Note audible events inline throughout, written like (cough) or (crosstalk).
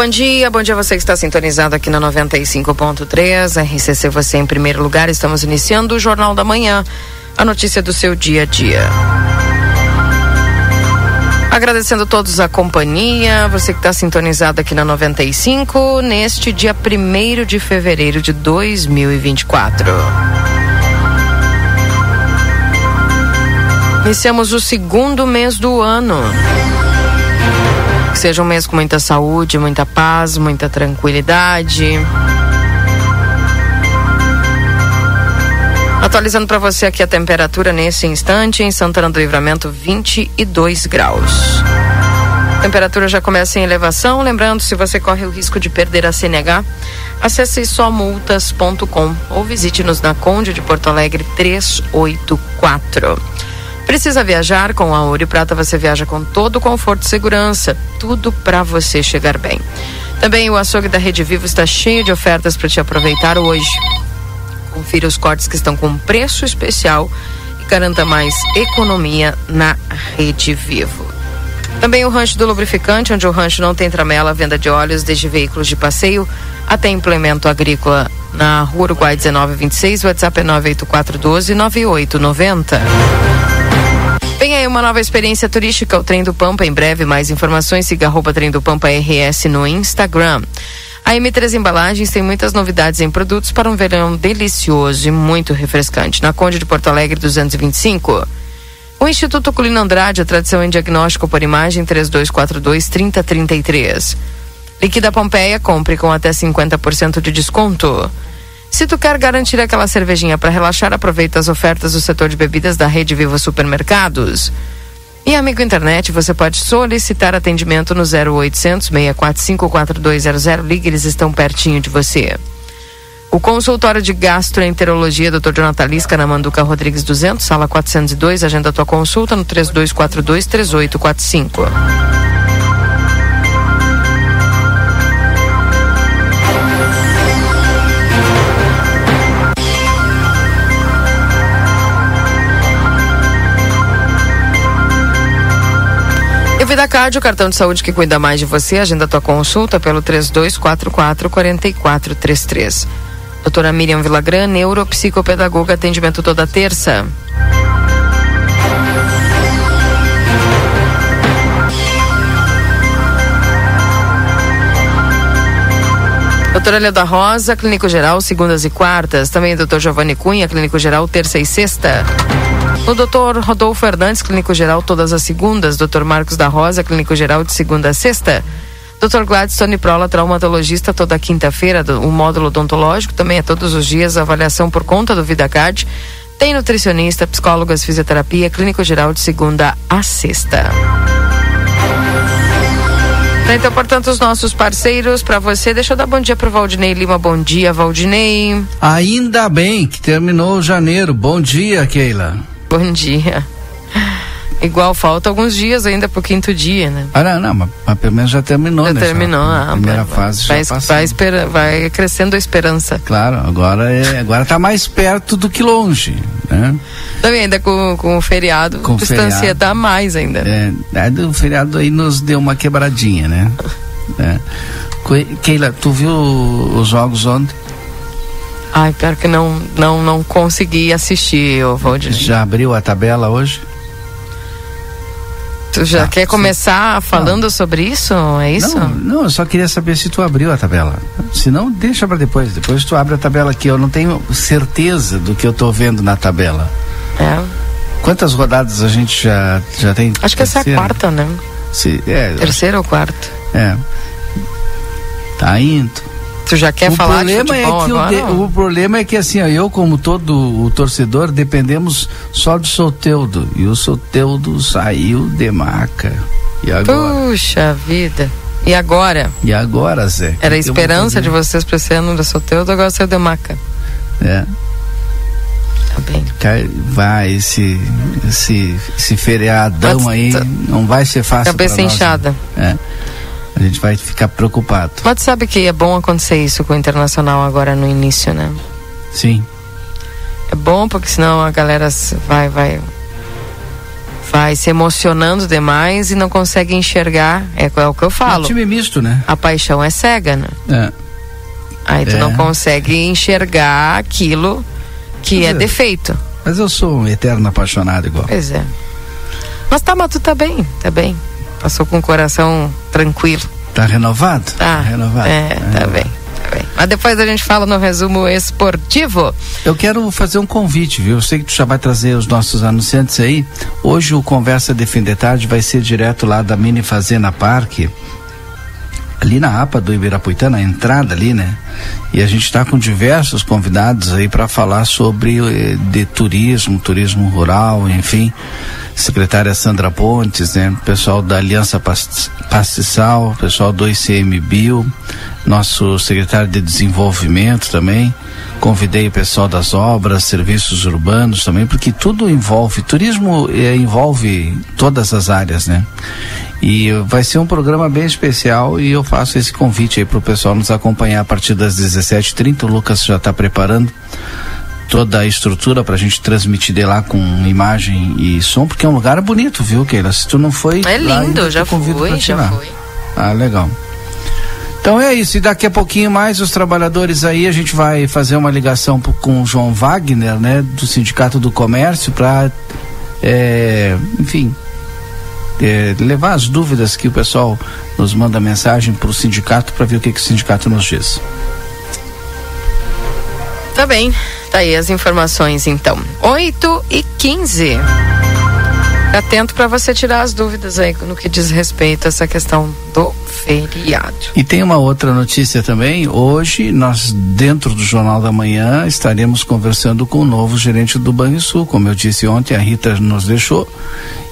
Bom dia. Bom dia você que está sintonizado aqui na 95.3. RCC você em primeiro lugar. Estamos iniciando o Jornal da Manhã, a notícia do seu dia a dia. Agradecendo a todos a companhia, você que está sintonizado aqui na 95, neste dia 1 de fevereiro de 2024. Iniciamos o segundo mês do ano. Que seja um mês com muita saúde, muita paz, muita tranquilidade. Atualizando para você aqui a temperatura nesse instante em Santana do Livramento 22 graus. Temperatura já começa em elevação, lembrando se você corre o risco de perder a CNH, acesse somultas.com ou visite-nos na Conde de Porto Alegre 384. Precisa viajar com a Ouro e Prata? Você viaja com todo o conforto e segurança. Tudo para você chegar bem. Também o açougue da Rede Vivo está cheio de ofertas para te aproveitar hoje. Confira os cortes que estão com preço especial e garanta mais economia na Rede Vivo. Também o rancho do lubrificante, onde o rancho não tem tramela, venda de óleos desde veículos de passeio até implemento agrícola na Rua Uruguai 1926, WhatsApp é 98412 9890. Vem aí uma nova experiência turística, o Trem do Pampa. Em breve, mais informações, siga arroba Trem do Pampa RS no Instagram. A M3 Embalagens tem muitas novidades em produtos para um verão delicioso e muito refrescante. Na Conde de Porto Alegre 225. O Instituto Colino Andrade, a tradição em diagnóstico por imagem 3242-3033. Liquida Pompeia, compre com até 50% de desconto. Se tu quer garantir aquela cervejinha para relaxar, aproveita as ofertas do setor de bebidas da Rede Viva Supermercados. E amigo internet, você pode solicitar atendimento no 0800 645 4200. Ligue, eles estão pertinho de você. O consultório de gastroenterologia Dr. Jonathan Lisca na Manduca Rodrigues 200, sala 402, agenda tua consulta no 3242 3845. E o cartão de saúde que cuida mais de você, agenda tua consulta pelo 3244 4433. Doutora Miriam Vilagran, neuropsicopedagoga, atendimento toda terça. Doutora Leda Rosa, Clínico Geral, segundas e quartas. Também doutor Giovanni Cunha, Clínico Geral, terça e sexta. O doutor Rodolfo Fernandes, Clínico Geral, todas as segundas. Doutor Marcos da Rosa, Clínico Geral, de segunda a sexta. Dr. Gladstone Prola, traumatologista, toda quinta-feira, o módulo odontológico, também é todos os dias, avaliação por conta do VidaCard. Tem nutricionista, psicólogas, fisioterapia, clínico geral de segunda a sexta. Então, portanto, os nossos parceiros, para você, deixa eu dar bom dia para Valdinei Lima. Bom dia, Valdinei. Ainda bem que terminou janeiro. Bom dia, Keila. Bom dia. Igual falta alguns dias ainda pro quinto dia, né? Ah, não, não mas, mas pelo menos já terminou, já né? terminou, já, a primeira vai, fase vai, já vai, espera, vai crescendo a esperança. Claro, agora é, agora tá mais perto do que longe, né? Também ainda com, com o feriado, Com distancia feriado. dá mais ainda. É, é, o feriado aí nos deu uma quebradinha, né? (laughs) É. Keila, tu viu os jogos ontem? Ai, pior que não, não, não consegui assistir, ô Valdinei. Já abriu a tabela hoje? Tu já Ah, quer sim. começar falando sobre isso? É isso? Não, não, eu só queria saber se tu abriu a tabela. Se não, deixa pra depois. Depois tu abre a tabela aqui. Eu não tenho certeza do que eu tô vendo na tabela. É. Quantas rodadas a gente já, já tem? Acho que essa é a Terceira? quarta, né? Se, é, eu acho- Terceira ou quarta? é. Tá indo. Tu já quer o falar de problema futebol é que agora? o, de- o problema é que assim, ó, eu como todo o torcedor dependemos só do Soteudo e o Soteudo saiu de maca. E agora? Puxa vida. E agora? E agora, Zé? Era a esperança de vocês para esse ano da Soteudo, agora saiu de maca. É. Tá bem. Vai, esse, esse, esse feriadão Mas aí tá- não vai ser fácil. Cabeça pra nós, inchada. né? É. A gente vai ficar preocupado. Mas sabe que é bom acontecer isso com o Internacional agora no início, né? Sim. É bom porque senão a galera vai, vai, vai se emocionando demais e não consegue enxergar. É, é o que eu É falo. um time misto, né? A paixão é cega, né? É. Aí tu É. não consegue enxergar aquilo que é é. defeito. Mas eu sou um eterno apaixonado igual. Pois é. Mas tá, mas tu tá bem, tá bem. Passou com o coração tranquilo. Tá renovado? Tá. renovado. É, tá renovado. bem, tá bem. Mas depois a gente fala no resumo esportivo. Eu quero fazer um convite, viu? Eu sei que tu já vai trazer os nossos anunciantes aí. Hoje o Conversa de Fim de Tarde vai ser direto lá da Mini Fazenda Parque, ali na APA do Ibirapuitã, na entrada ali, né? E a gente está com diversos convidados aí para falar sobre eh, de turismo, turismo rural, enfim. Secretária Sandra Pontes, né? Pessoal da Aliança Past- Pastiçal, pessoal do ICMBio, nosso secretário de Desenvolvimento também. Convidei o pessoal das obras, serviços urbanos também, porque tudo envolve, turismo eh, envolve todas as áreas, né? E vai ser um programa bem especial e eu faço esse convite aí para o pessoal nos acompanhar a partir das 17h30. O Lucas já está preparando toda a estrutura para a gente transmitir de lá com imagem e som, porque é um lugar bonito, viu, Keila? Se tu não foi. É lá lindo, te já fui, já lá. fui. Ah, legal. Então é isso, e daqui a pouquinho mais os trabalhadores aí, a gente vai fazer uma ligação com o João Wagner, né, do Sindicato do Comércio, para, enfim, é, levar as dúvidas que o pessoal nos manda mensagem para o sindicato para ver o que, que o sindicato nos diz. Tá bem, tá aí as informações então. 8 e 15. Atento para você tirar as dúvidas aí no que diz respeito a essa questão do feriado. E tem uma outra notícia também. Hoje, nós, dentro do Jornal da Manhã, estaremos conversando com o novo gerente do Banrisul. Como eu disse ontem, a Rita nos deixou.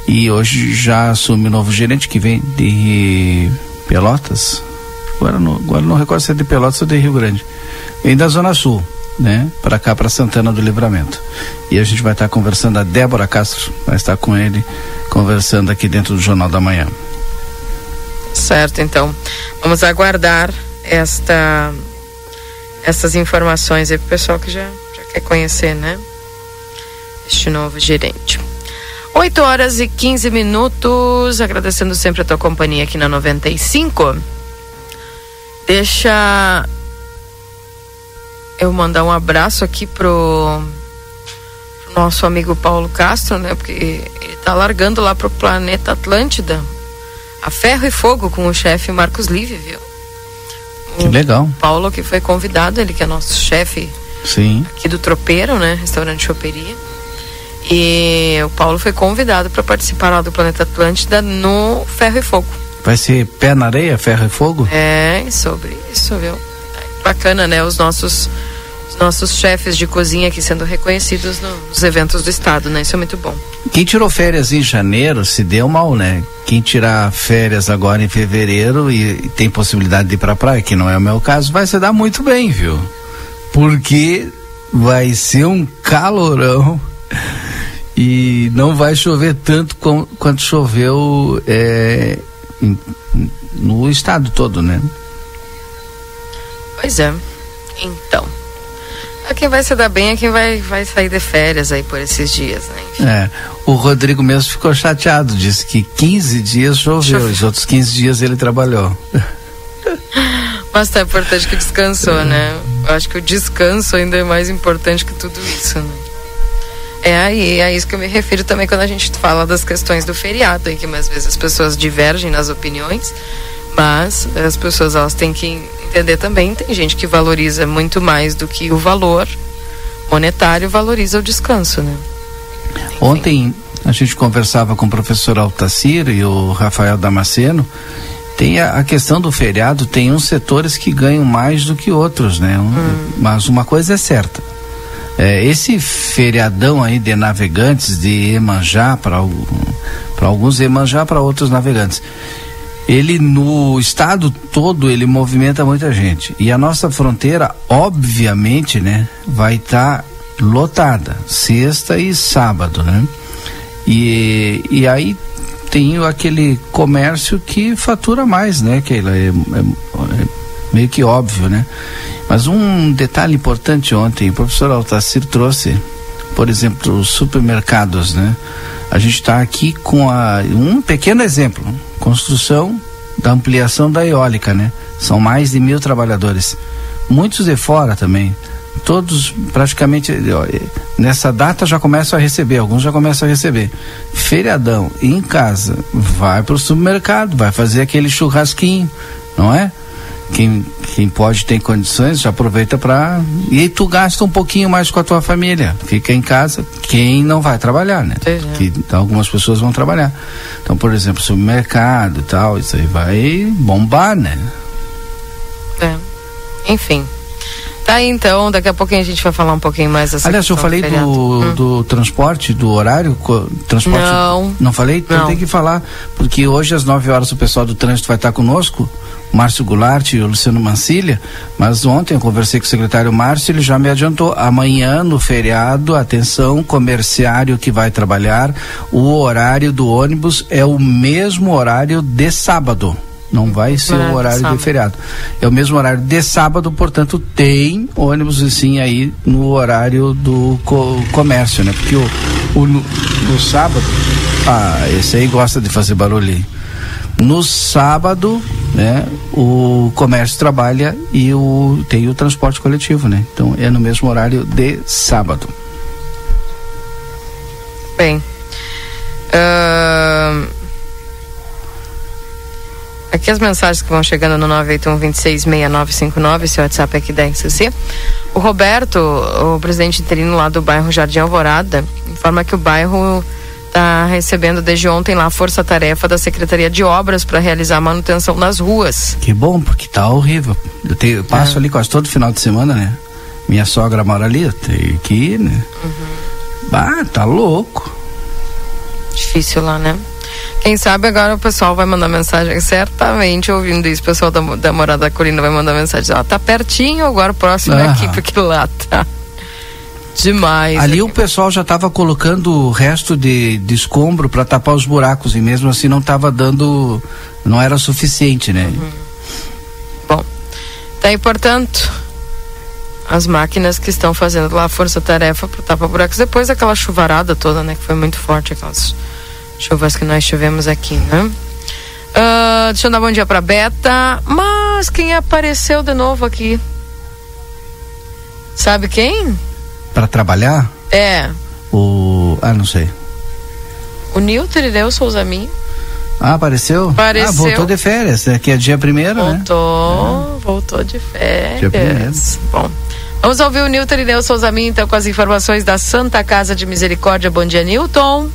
E hoje já assume o novo gerente que vem de Pelotas. Agora não, agora não recordo se é de Pelotas ou de Rio Grande. Vem da Zona Sul, né? Para cá, para Santana do Livramento. E a gente vai estar conversando, a Débora Castro vai estar com ele, conversando aqui dentro do Jornal da Manhã. Certo, então. Vamos aguardar esta essas informações aí pro pessoal que já, já quer conhecer, né? Este novo gerente. 8 horas e 15 minutos. Agradecendo sempre a tua companhia aqui na 95. Deixa eu mandar um abraço aqui pro, pro nosso amigo Paulo Castro, né? Porque ele tá largando lá pro planeta Atlântida a ferro e fogo com o chefe Marcos Live, viu? Que legal. Paulo que foi convidado, ele que é nosso chefe Sim. aqui do Tropeiro, né? Restaurante Choperia. E o Paulo foi convidado para participar lá do Planeta Atlântida no Ferro e Fogo. Vai ser pé na areia, ferro e fogo? É, sobre isso, viu? Bacana, né? Os nossos os nossos chefes de cozinha aqui sendo reconhecidos no- nos eventos do estado, né? Isso é muito bom. Quem tirou férias em janeiro se deu mal, né? Quem tirar férias agora em fevereiro e, e tem possibilidade de ir pra praia, que não é o meu caso, vai se dar muito bem, viu? Porque vai ser um calorão (laughs) e não vai chover tanto com- quanto choveu é, no estado todo, né? Pois é. Então. É quem vai se dar bem é quem vai, vai sair de férias aí por esses dias, né? Enfim. É, o Rodrigo mesmo ficou chateado, disse que 15 dias choveu, Choveu. os outros 15 dias ele trabalhou. (laughs) Mas tá importante que descansou, né? Eu acho que o descanso ainda é mais importante que tudo isso, né? É aí, é a isso que eu me refiro também quando a gente fala das questões do feriado, em que às vezes as pessoas divergem nas opiniões, mas as pessoas elas têm que entender também, tem gente que valoriza muito mais do que o valor monetário valoriza o descanso, né? Enfim. Ontem a gente conversava com o professor Altacir e o Rafael Damasceno Tem a, a, questão do feriado, tem uns setores que ganham mais do que outros, né? Um, hum. Mas uma coisa é certa. É, esse feriadão aí de navegantes de Emanjá para alguns Emanjá para outros navegantes ele no estado todo ele movimenta muita gente. E a nossa fronteira obviamente né vai estar tá lotada sexta e sábado né? E, e aí tem aquele comércio que fatura mais né que é, é, é meio que óbvio né? Mas um detalhe importante ontem o professor Altacir trouxe por exemplo os supermercados né? A gente está aqui com a, um pequeno exemplo construção da ampliação da eólica, né? São mais de mil trabalhadores, muitos de fora também. Todos praticamente nessa data já começam a receber, alguns já começam a receber. Feriadão em casa, vai para o supermercado, vai fazer aquele churrasquinho, não é? Quem, quem pode tem condições já aproveita para e aí tu gasta um pouquinho mais com a tua família fica em casa quem não vai trabalhar né é. que algumas pessoas vão trabalhar então por exemplo supermercado e tal isso aí vai bombar né é. enfim Tá aí então, daqui a pouquinho a gente vai falar um pouquinho mais dessa Aliás, eu falei do, hum. do transporte, do horário, transporte. Não. Não falei? Então tem que falar, porque hoje às 9 horas o pessoal do trânsito vai estar conosco. Márcio Goulart e o Luciano Mancilha, mas ontem eu conversei com o secretário Márcio, ele já me adiantou. Amanhã, no feriado, atenção, comerciário que vai trabalhar, o horário do ônibus é o mesmo horário de sábado. Não vai ser o horário de, de feriado. É o mesmo horário de sábado, portanto, tem ônibus assim aí no horário do co comércio, né? Porque o, o no, no sábado, ah, esse aí gosta de fazer barulho. No sábado, né, o comércio trabalha e o, tem o transporte coletivo, né? Então é no mesmo horário de sábado. Bem. Uh, aqui as mensagens que vão chegando no 981-266959, seu WhatsApp aqui da NCC. O Roberto, o presidente interino lá do bairro Jardim Alvorada, informa que o bairro está recebendo desde ontem lá a força-tarefa da Secretaria de Obras para realizar a manutenção nas ruas. Que bom, porque tá horrível. Eu, tenho, eu passo é. ali quase todo final de semana, né? Minha sogra mora ali, eu tenho que ir, né? Uhum. Ah, tá louco. Difícil lá, né? Quem sabe agora o pessoal vai mandar mensagem, certamente ouvindo isso, o pessoal da, da Morada da Colina vai mandar mensagem, ó, tá pertinho, agora próximo ah. é aqui, porque lá tá. Demais. Ali o pessoal já estava colocando o resto de, de escombro para tapar os buracos e mesmo assim não estava dando, não era suficiente, né? Uhum. Bom, daí portanto as máquinas que estão fazendo lá a força-tarefa para tapar buracos depois daquela chuvarada toda, né? Que foi muito forte aquelas chuvas que nós tivemos aqui, né? Uh, deixa eu dar bom dia para Beta. Mas quem apareceu de novo aqui? Sabe quem? Para trabalhar? É. O. Ah, não sei. O Nilton Irineu Souza Minho. Ah, apareceu? Apareceu. Ah, voltou de férias, é que é dia primeiro, voltou, né? Voltou, é. voltou de férias. Dia primeiro. Bom. Vamos ouvir o Nilton Irineu Souza Minho, então, com as informações da Santa Casa de Misericórdia. Bom dia, Nilton.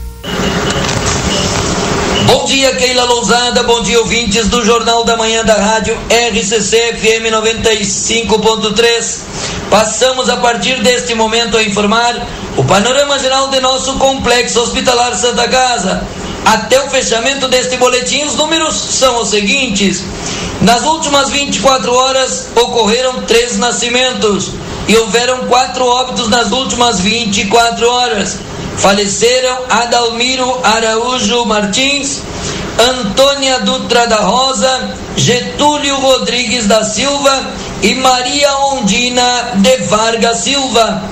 Bom dia, Keila Lousada. Bom dia, ouvintes do Jornal da Manhã da Rádio RCC FM 95.3. Passamos a partir deste momento a informar o panorama geral de nosso complexo hospitalar Santa Casa. Até o fechamento deste boletim, os números são os seguintes: nas últimas 24 horas ocorreram três nascimentos e houveram quatro óbitos nas últimas 24 horas. Faleceram Adalmiro Araújo Martins, Antônia Dutra da Rosa, Getúlio Rodrigues da Silva e Maria Ondina de Vargas Silva.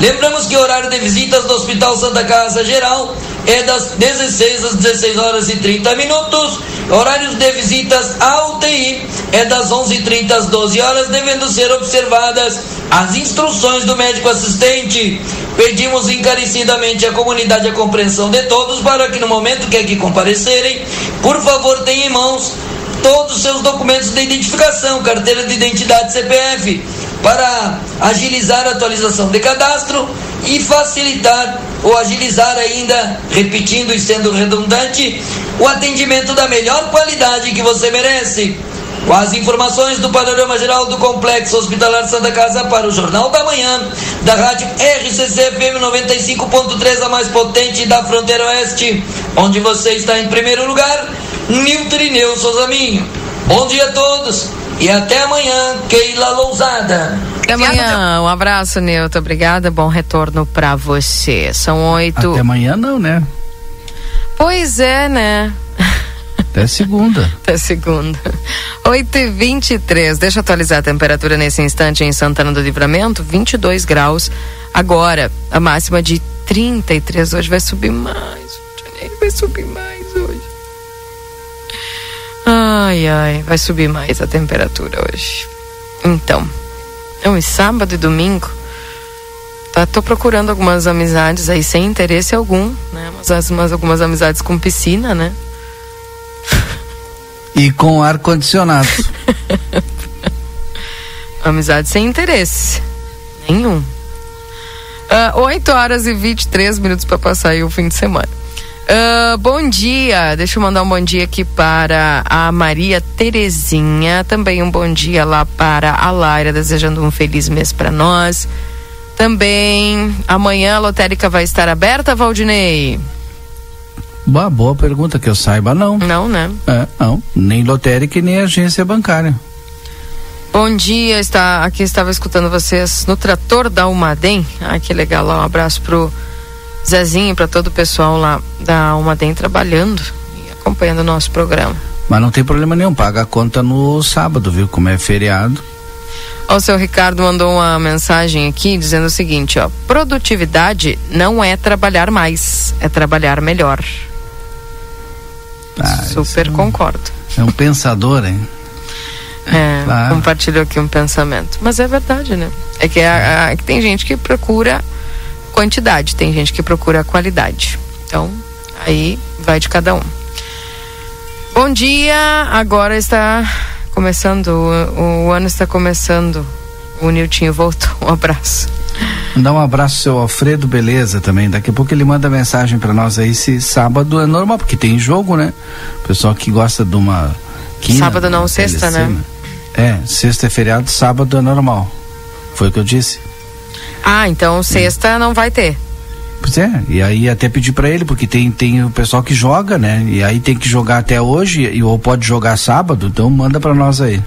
Lembramos que o horário de visitas do Hospital Santa Casa Geral é das 16 às 16 horas e 30 minutos. Horários de visitas à UTI é das 11h30 às 12 horas, devendo ser observadas as instruções do médico assistente. Pedimos encarecidamente à comunidade a compreensão de todos para que no momento que aqui comparecerem, por favor, tenham em mãos todos os seus documentos de identificação, carteira de identidade CPF para agilizar a atualização de cadastro e facilitar ou agilizar ainda, repetindo e sendo redundante, o atendimento da melhor qualidade que você merece. Com as informações do panorama geral do Complexo Hospitalar Santa Casa para o Jornal da Manhã, da rádio RCC FM 95.3, a mais potente da fronteira oeste, onde você está em primeiro lugar, Nilton Ineu Souzaminho. Bom dia a todos e até amanhã, Keila Lousada. Até amanhã, um abraço, Nilton. Obrigada, bom retorno para você. São oito. Até amanhã não, né? Pois é, né? Até segunda. (laughs) Até segunda. 8 e 23 Deixa eu atualizar a temperatura nesse instante em Santana do Livramento: 22 graus. Agora, a máxima de 33. Hoje vai subir mais. Vai subir mais. Ai, ai, vai subir mais a temperatura hoje. Então, é um sábado e domingo. Tá, tô procurando algumas amizades aí sem interesse algum, né? Mas, mas algumas amizades com piscina, né? (laughs) E com ar condicionado. (laughs) Amizade sem interesse. Nenhum. Uh, 8 horas e 23 minutos para passar aí o fim de semana. Uh, bom dia, deixa eu mandar um bom dia aqui para a Maria Terezinha. Também um bom dia lá para a Laira, desejando um feliz mês para nós. Também amanhã a lotérica vai estar aberta, Valdinei? Boa, boa pergunta, que eu saiba, não. Não, né? É, não. Nem lotérica e nem agência bancária. Bom dia, está, aqui estava escutando vocês no trator da Umadem. Ah, que legal, um abraço pro Zezinho, para todo o pessoal lá da Umadem trabalhando e acompanhando o nosso programa. Mas não tem problema nenhum, paga a conta no sábado, viu? Como é feriado. O seu Ricardo mandou uma mensagem aqui dizendo o seguinte, ó: produtividade não é trabalhar mais, é trabalhar melhor. Ah, Super é um, concordo. É um pensador, hein? É, claro. compartilhou aqui um pensamento. Mas é verdade, né? É que, a, a, tem gente que procura quantidade, tem gente que procura qualidade. Então, aí vai de cada um. Bom dia, agora está começando, o, o ano está começando. O Niltinho voltou. Um abraço. Dá um abraço ao seu Alfredo Beleza também. Daqui a pouco ele manda mensagem para nós aí se sábado é normal, porque tem jogo, né? Pessoal que gosta de uma. Quina, sábado não, sexta, né? É, sexta é feriado, sábado é normal. Foi o que eu disse. Ah, então sexta não vai ter. Pois é, e aí até pedir para ele, porque tem, tem o pessoal que joga, né? E aí tem que jogar até hoje, e, ou pode jogar sábado, então manda para nós aí.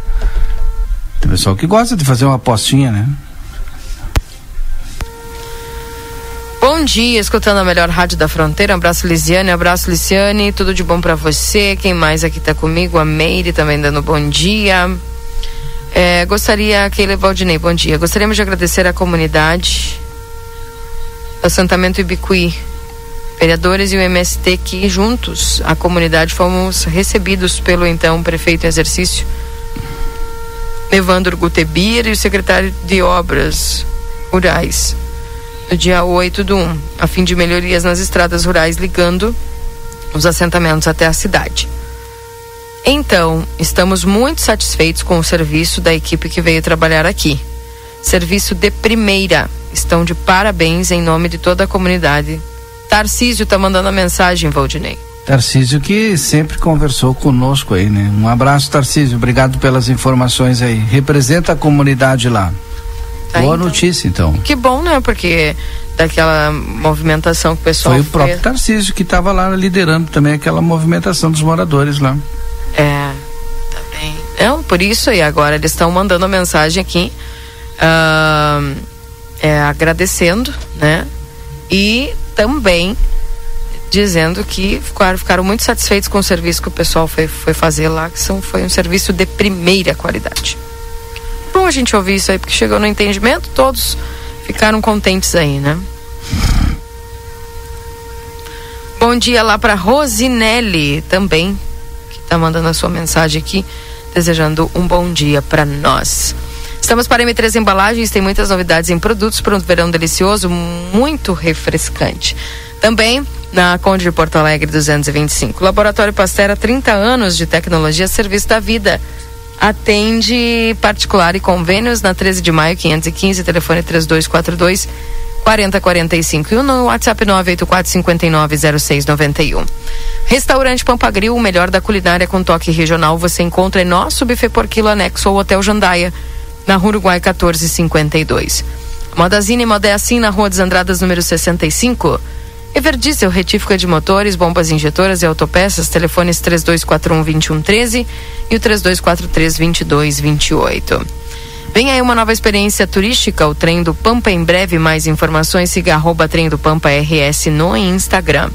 Tem pessoal que gosta de fazer uma apostinha, né? Bom dia, escutando a melhor rádio da fronteira. Um abraço, Lisiane. Um abraço, Lisiane. Tudo de bom para você. Quem mais aqui tá comigo? A Meire também dando bom dia. É, gostaria, Keila Valdinei, bom dia. Gostaríamos de agradecer à comunidade assentamento Ibicuí, vereadores e o MST que juntos, a comunidade, fomos recebidos pelo então prefeito em exercício, Evandro Gutebir e o secretário de Obras Rurais no dia 8 do 1, a fim de melhorias nas estradas rurais ligando os assentamentos até a cidade. Então, estamos muito satisfeitos com o serviço da equipe que veio trabalhar aqui. Serviço de primeira. Estão de parabéns em nome de toda a comunidade. Tarcísio está mandando a mensagem, Valdinei. Tarcísio que sempre conversou conosco aí, né? Um abraço, Tarcísio. Obrigado pelas informações aí. Representa a comunidade lá. Tá, Boa então. notícia, então. Que bom, né? Porque daquela movimentação que o pessoal Foi o próprio fez. Tarcísio que estava lá liderando também aquela movimentação dos moradores lá. É. Tá Não, por isso, e agora eles estão mandando a mensagem aqui, uh, é, agradecendo, né? E também dizendo que ficaram, ficaram, muito satisfeitos com o serviço que o pessoal foi, foi fazer lá, que são, foi um serviço de primeira qualidade bom a gente ouvir isso aí, porque chegou no entendimento, todos ficaram contentes aí, né? Bom dia lá para Rosinelli também, está mandando a sua mensagem aqui, desejando um bom dia para nós. Estamos para M3 Embalagens, tem muitas novidades em produtos para um verão delicioso, muito refrescante. Também na Conde de Porto Alegre 225. Laboratório Pastera, 30 anos de tecnologia, serviço da vida Atende particular e convênios na 13 de maio, 515, telefone 3242 4045 e no WhatsApp 984 590691. Restaurante Pampagril, o melhor da culinária com toque regional, você encontra em nosso buffet por quilo anexo ao Hotel Jandaia, na Rua Uruguai 1452. Modazine Moda é assim na Rua dos Andradas, número 65. Everdiesel, retífica de motores, bombas injetoras e autopeças, telefones 3241 2113 e o 3243 2228. Vem aí uma nova experiência turística, o Trem do Pampa. Em breve, mais informações, siga arroba Trem do Pampa RS no Instagram.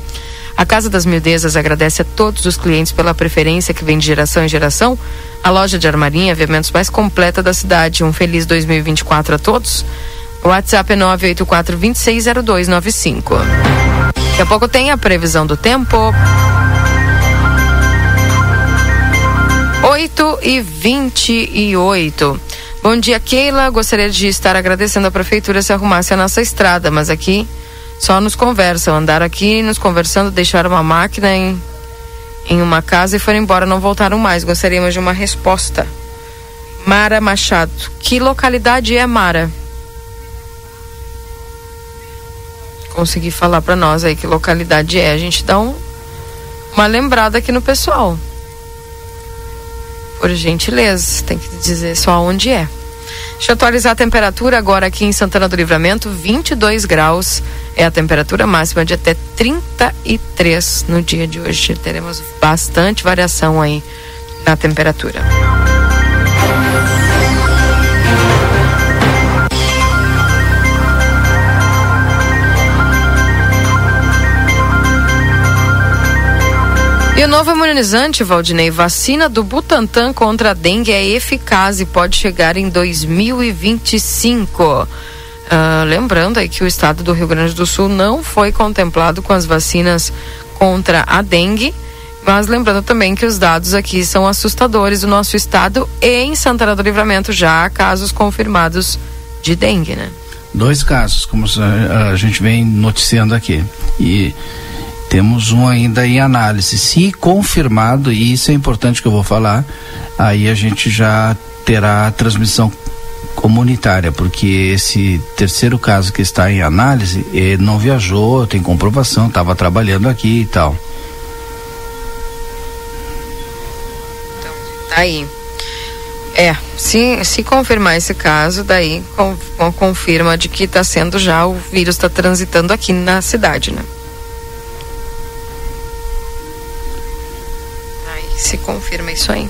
A Casa das Mildezas agradece a todos os clientes pela preferência que vem de geração em geração. A loja de armarinha e aviamentos mais completa da cidade. Um feliz 2024 a todos. O WhatsApp é 984 260295. Daqui a pouco tem a previsão do tempo. 8 e 28. Bom dia, Keila. Gostaria de estar agradecendo a prefeitura se arrumasse a nossa estrada, mas aqui só nos conversam. Andaram aqui nos conversando, deixaram uma máquina em, em uma casa e foram embora, não voltaram mais. Gostaríamos de uma resposta. Mara Machado. Que localidade é Mara? Consegui falar para nós aí que localidade é. A gente dá um, uma lembrada aqui no pessoal. Por gentileza, tem que dizer só onde é. Deixa eu atualizar a temperatura agora aqui em Santana do Livramento, 22 graus é a temperatura máxima de até 33 no dia de hoje. Teremos bastante variação aí na temperatura. E o novo imunizante, Valdinei, vacina do Butantan contra a dengue é eficaz e pode chegar em 2025. Uh, ah, lembrando aí que o estado do Rio Grande do Sul não foi contemplado com as vacinas contra a dengue, mas lembrando também que os dados aqui são assustadores do nosso estado e em Santana do Livramento já há casos confirmados de dengue, né? Dois casos, como a gente vem noticiando aqui. E temos um ainda em análise. Se confirmado, e isso é importante que eu vou falar, aí a gente já terá a transmissão comunitária, porque esse terceiro caso que está em análise, ele não viajou, tem comprovação, estava trabalhando aqui e tal. Então, tá aí. É, se, se confirmar esse caso, daí com, com, confirma de que está sendo já, o vírus está transitando aqui na cidade, né? Se confirma isso aí.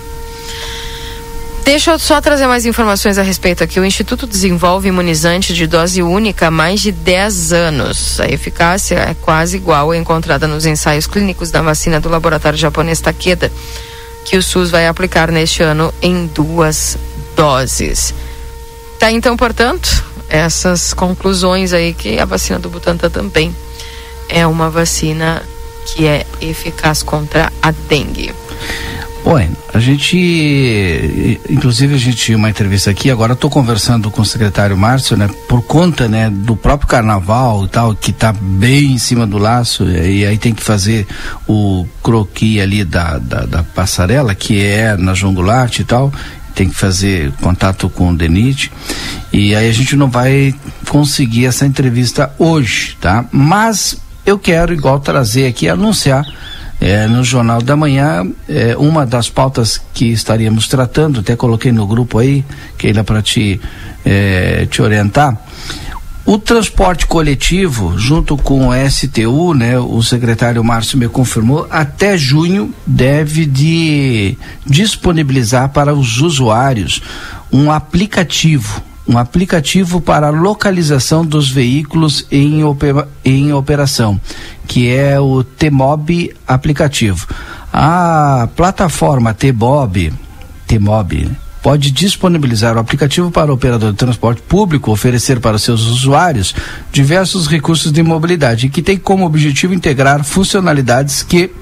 Deixa eu só trazer mais informações a respeito aqui. O Instituto desenvolve imunizante de dose única há mais de 10 anos. A eficácia é quase igual à encontrada nos ensaios clínicos da vacina do laboratório japonês Takeda, que o SUS vai aplicar neste ano em duas doses. Tá então, portanto, essas conclusões aí que a vacina do Butantan também é uma vacina que é eficaz contra a dengue. Oi, a gente, inclusive a gente tinha uma entrevista aqui, agora estou conversando com o secretário Márcio, né, por conta, né, do próprio carnaval e tal, que está bem em cima do laço, e aí tem que fazer o croqui ali da, da, da passarela, que é na João e tal, tem que fazer contato com o Denite, e aí a gente não vai conseguir essa entrevista hoje, tá? Mas eu quero, igual, trazer aqui, anunciar é, no Jornal da Manhã, é, uma das pautas que estaríamos tratando, até coloquei no grupo aí, Keila, para te, é, te orientar. O transporte coletivo, junto com o STU, né, o secretário Márcio me confirmou, até junho deve de disponibilizar para os usuários um aplicativo um aplicativo para localização dos veículos em, opera, em operação, que é o T-Mob aplicativo. A plataforma T-Mob, T-Mob pode disponibilizar o aplicativo para o operador de transporte público oferecer para seus usuários diversos recursos de mobilidade que tem como objetivo integrar funcionalidades que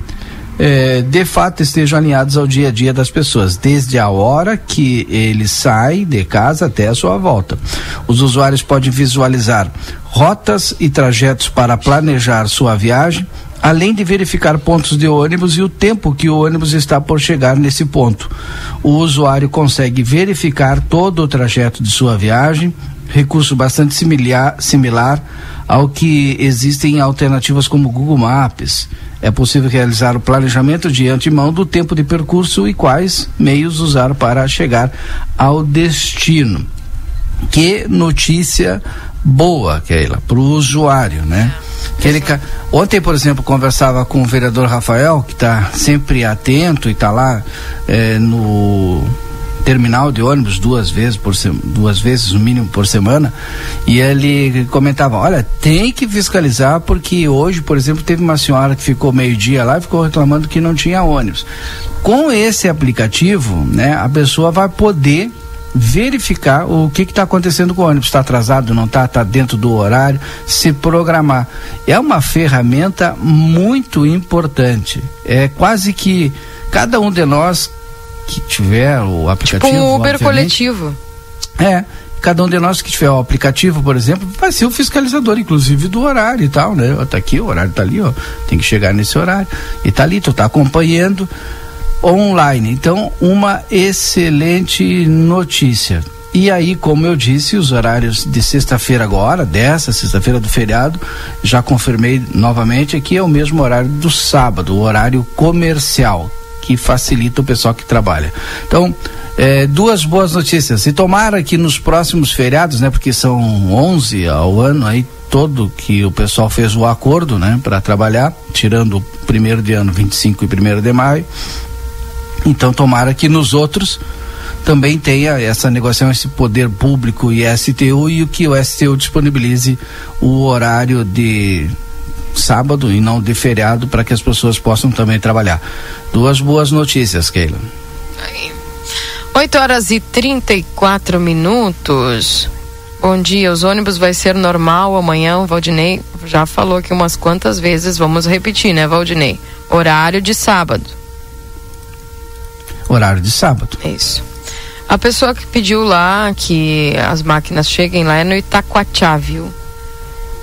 é, de fato estejam alinhados ao dia a dia das pessoas, desde a hora que ele sai de casa até a sua volta. Os usuários podem visualizar rotas e trajetos para planejar sua viagem, além de verificar pontos de ônibus e o tempo que o ônibus está por chegar nesse ponto. O usuário consegue verificar todo o trajeto de sua viagem, recurso bastante similar, similar ao que existem alternativas como Google Maps. É possível realizar o planejamento de antemão do tempo de percurso e quais meios usar para chegar ao destino. Que notícia boa, Keila, para o usuário, né? Ele, ontem, por exemplo, conversava com o vereador Rafael, que está sempre atento e está lá é, no terminal de ônibus duas vezes por duas vezes no mínimo por semana e ele comentava olha tem que fiscalizar porque hoje por exemplo teve uma senhora que ficou meio dia lá e ficou reclamando que não tinha ônibus com esse aplicativo né a pessoa vai poder verificar o que está acontecendo com o ônibus, está atrasado, não está, está dentro do horário, se programar. É uma ferramenta muito importante. É quase que cada um de nós que tiver o aplicativo. Tipo um Uber coletivo. É. Cada um de nós que tiver o aplicativo, por exemplo, vai ser o fiscalizador, inclusive, do horário e tal, né? Tá aqui, o horário tá ali, ó. Tem que chegar nesse horário. E tá ali, tu tá acompanhando online. Então, uma excelente notícia. E aí, como eu disse, os horários de sexta-feira agora, dessa sexta-feira do feriado, já confirmei novamente aqui é o mesmo horário do sábado, o horário comercial, que facilita o pessoal que trabalha. Então, é, duas boas notícias. E tomara que nos próximos feriados, né, porque são 11 ao ano aí todo que o pessoal fez o acordo, né, para trabalhar, tirando o primeiro de ano, 25 e primeiro de maio, então, tomara que nos outros também tenha essa negociação, esse poder público e STU e o que o STU disponibilize o horário de sábado e não de feriado para que as pessoas possam também trabalhar. Duas boas notícias, Keila. Aí. 8 horas e 34 minutos. Bom dia, os ônibus vai ser normal amanhã, o Valdinei já falou aqui umas quantas vezes, vamos repetir, né, Valdinei? Horário de sábado horário de sábado. É isso. A pessoa que pediu lá que as máquinas cheguem lá é no Itacoatiá, viu?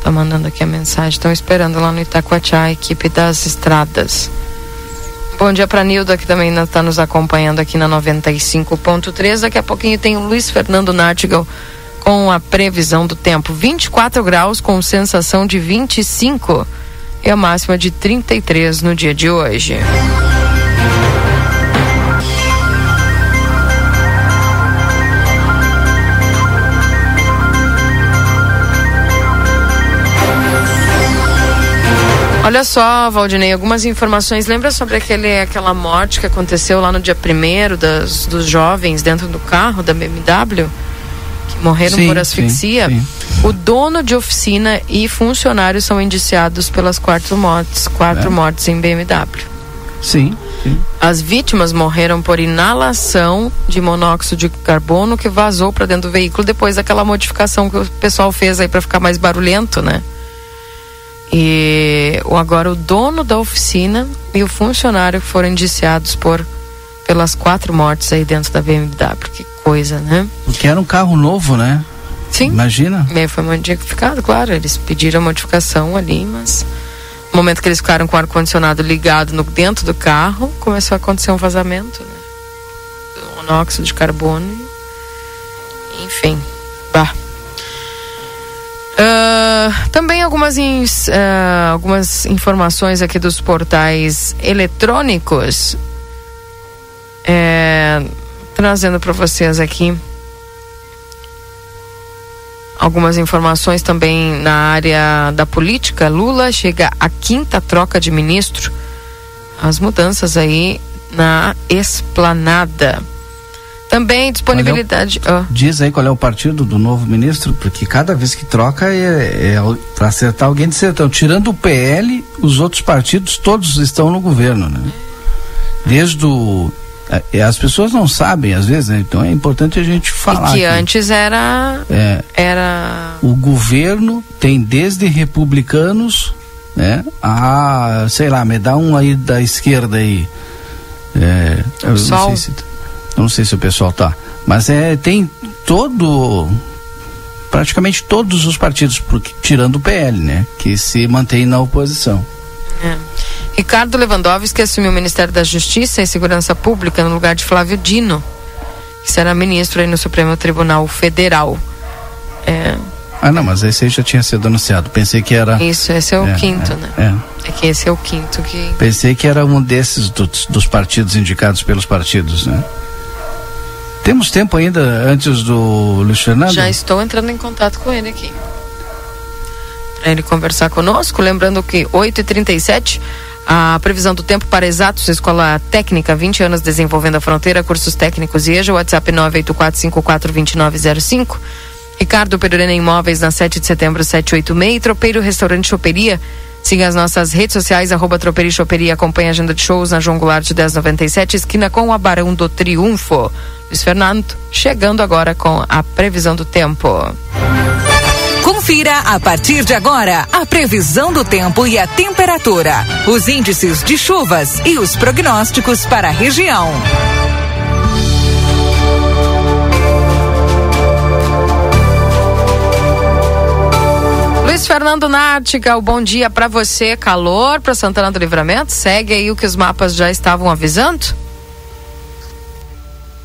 Tá mandando aqui a mensagem. Estão esperando lá no Itacoatiá a equipe das estradas. Bom dia para Nilda, que também está nos acompanhando aqui na 95.3. Daqui a pouquinho tem o Luiz Fernando Nartigal com a previsão do tempo. 24 graus com sensação de 25 e a máxima de 33 no dia de hoje. Olha só, Valdinei, algumas informações. Lembra sobre aquele, aquela morte que aconteceu lá no dia primeiro das, dos jovens dentro do carro da BMW? Que morreram sim, por asfixia? Sim, sim. O dono de oficina e funcionários são indiciados pelas quatro mortes, quatro é. mortes em BMW. Sim, sim. As vítimas morreram por inalação de monóxido de carbono que vazou para dentro do veículo depois daquela modificação que o pessoal fez aí para ficar mais barulhento, né? E agora o dono da oficina e o funcionário foram indiciados por pelas quatro mortes aí dentro da BMW. Que coisa, né? Porque era um carro novo, né? Sim. Imagina. E foi modificado, claro. Eles pediram a modificação ali, mas no momento que eles ficaram com o ar-condicionado ligado no, dentro do carro, começou a acontecer um vazamento, né? Monóxido de carbono. Enfim. Bah. Uh, também algumas, ins, uh, algumas informações aqui dos portais eletrônicos. É, trazendo para vocês aqui algumas informações também na área da política. Lula chega à quinta troca de ministro. As mudanças aí na esplanada. Também disponibilidade. É o. Diz aí qual é o partido do novo ministro, porque cada vez que troca é, é para acertar alguém de sertão. Tirando o PL, os outros partidos todos estão no governo, né? Desde o é, as pessoas não sabem às vezes, né? então é importante a gente falar. E que antes era é, era o governo tem desde republicanos, né? A sei lá, me dá um aí da esquerda aí. É, o sol. Se, não sei se o pessoal tá. Mas é, tem todo. Praticamente todos os partidos, porque, tirando o PL, né? Que se mantém na oposição. É. Ricardo Lewandowski assumiu o Ministério da Justiça e Segurança Pública no lugar de Flávio Dino, que será ministro aí no Supremo Tribunal Federal. É. Ah, não, mas esse aí já tinha sido anunciado. Pensei que era. Isso, esse é o é, quinto, é, né? É. é. que esse é o quinto que. Pensei que era um desses dos, dos partidos indicados pelos partidos, né? Temos tempo ainda antes do Luiz Fernando? Já estou entrando em contato com ele aqui. Para ele conversar conosco. Lembrando que 8h37, a previsão do tempo para exatos, Escola Técnica, 20 anos desenvolvendo a fronteira, cursos técnicos e EJA, WhatsApp 984542905. Ricardo Perurena Imóveis, na 7 de setembro, 786. Tropeiro Restaurante Choperia. Siga as nossas redes sociais, arroba Troperia Choperia. Acompanhe a agenda de shows na João Goulart 1097, esquina com a Barão do Triunfo. Luiz Fernando, chegando agora com a previsão do tempo. Confira a partir de agora a previsão do tempo e a temperatura, os índices de chuvas e os prognósticos para a região. Luiz Fernando Nártica, o bom dia para você. Calor para Santana do Livramento? Segue aí o que os mapas já estavam avisando?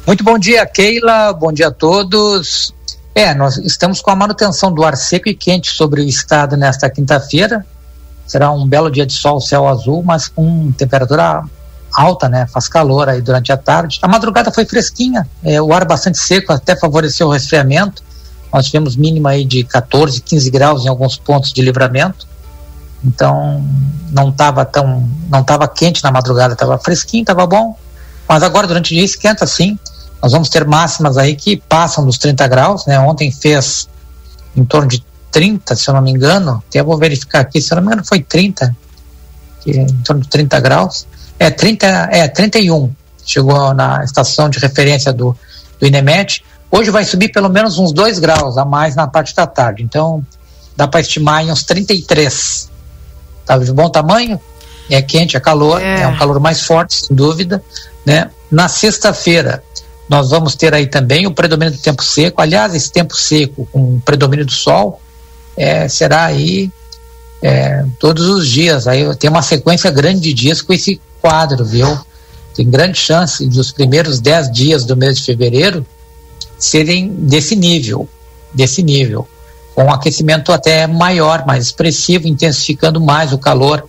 Muito bom dia, Keila. Bom dia a todos. É, nós estamos com a manutenção do ar seco e quente sobre o estado nesta quinta-feira. Será um belo dia de sol, céu azul, mas com temperatura alta, né? Faz calor aí durante a tarde. A madrugada foi fresquinha, é, o ar bastante seco até favoreceu o resfriamento. Nós tivemos mínima aí de 14, 15 graus em alguns pontos de livramento. Então, não estava tão, não estava quente na madrugada, estava fresquinho, estava bom. Mas agora durante o dia esquenta sim. Nós vamos ter máximas aí que passam dos 30 graus, né? Ontem fez em torno de 30, se eu não me engano. Até vou verificar aqui, se eu não me engano foi 30, que, em torno de 30 graus. É 30, é 31. Chegou na estação de referência do, do INEMET. Hoje vai subir pelo menos uns 2 graus a mais na parte da tarde. Então, dá para estimar em uns 33. Tá de bom tamanho? É quente, é calor, é. é um calor mais forte, sem dúvida, né? Na sexta-feira, nós vamos ter aí também o predomínio do tempo seco. Aliás, esse tempo seco com o predomínio do sol é, será aí é, todos os dias. Aí tem uma sequência grande de dias com esse quadro, viu? Tem grande chance dos primeiros dez dias do mês de fevereiro serem desse nível, desse nível, com um aquecimento até maior, mais expressivo, intensificando mais o calor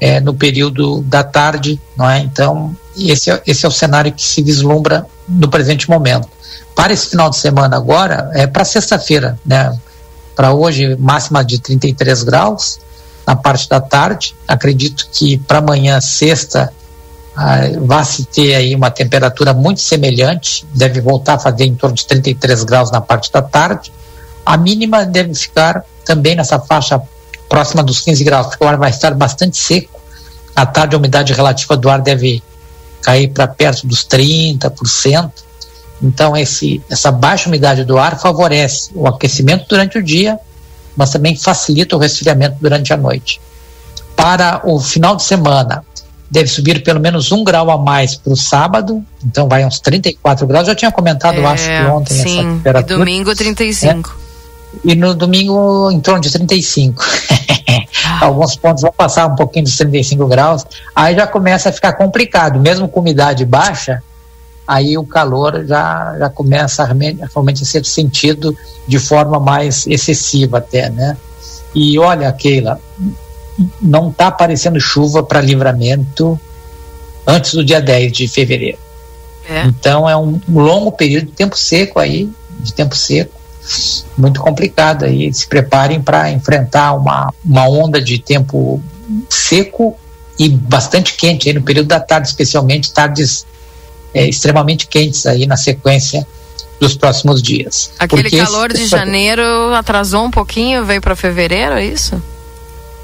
é, no período da tarde, não é? Então esse é, esse é o cenário que se vislumbra no presente momento. Para esse final de semana agora, é para sexta-feira, né? Para hoje, máxima de 33 graus na parte da tarde. Acredito que para amanhã, sexta, ah, vai se ter aí uma temperatura muito semelhante, deve voltar a fazer em torno de 33 graus na parte da tarde. A mínima deve ficar também nessa faixa próxima dos 15 graus, porque o ar vai estar bastante seco. À tarde, a umidade relativa do ar deve cair para perto dos 30%. Então, esse, essa baixa umidade do ar favorece o aquecimento durante o dia, mas também facilita o resfriamento durante a noite. Para o final de semana, deve subir pelo menos um grau a mais para o sábado, então vai uns 34 graus. Já tinha comentado, é, acho que ontem, sim, essa temperatura. E domingo, 35. É, e no domingo, em torno de 35. (laughs) alguns pontos vão passar um pouquinho dos 35 graus, aí já começa a ficar complicado, mesmo com umidade baixa, aí o calor já, já começa a realmente a ser sentido de forma mais excessiva até, né? E olha, Keila, não está aparecendo chuva para livramento antes do dia 10 de fevereiro. É. Então é um longo período de tempo seco aí, de tempo seco muito complicado aí. Se preparem para enfrentar uma, uma onda de tempo seco e bastante quente aí no período da tarde, especialmente tardes é, extremamente quentes aí na sequência dos próximos dias. Aquele Porque calor esse, de janeiro atrasou um pouquinho, veio para fevereiro, é isso?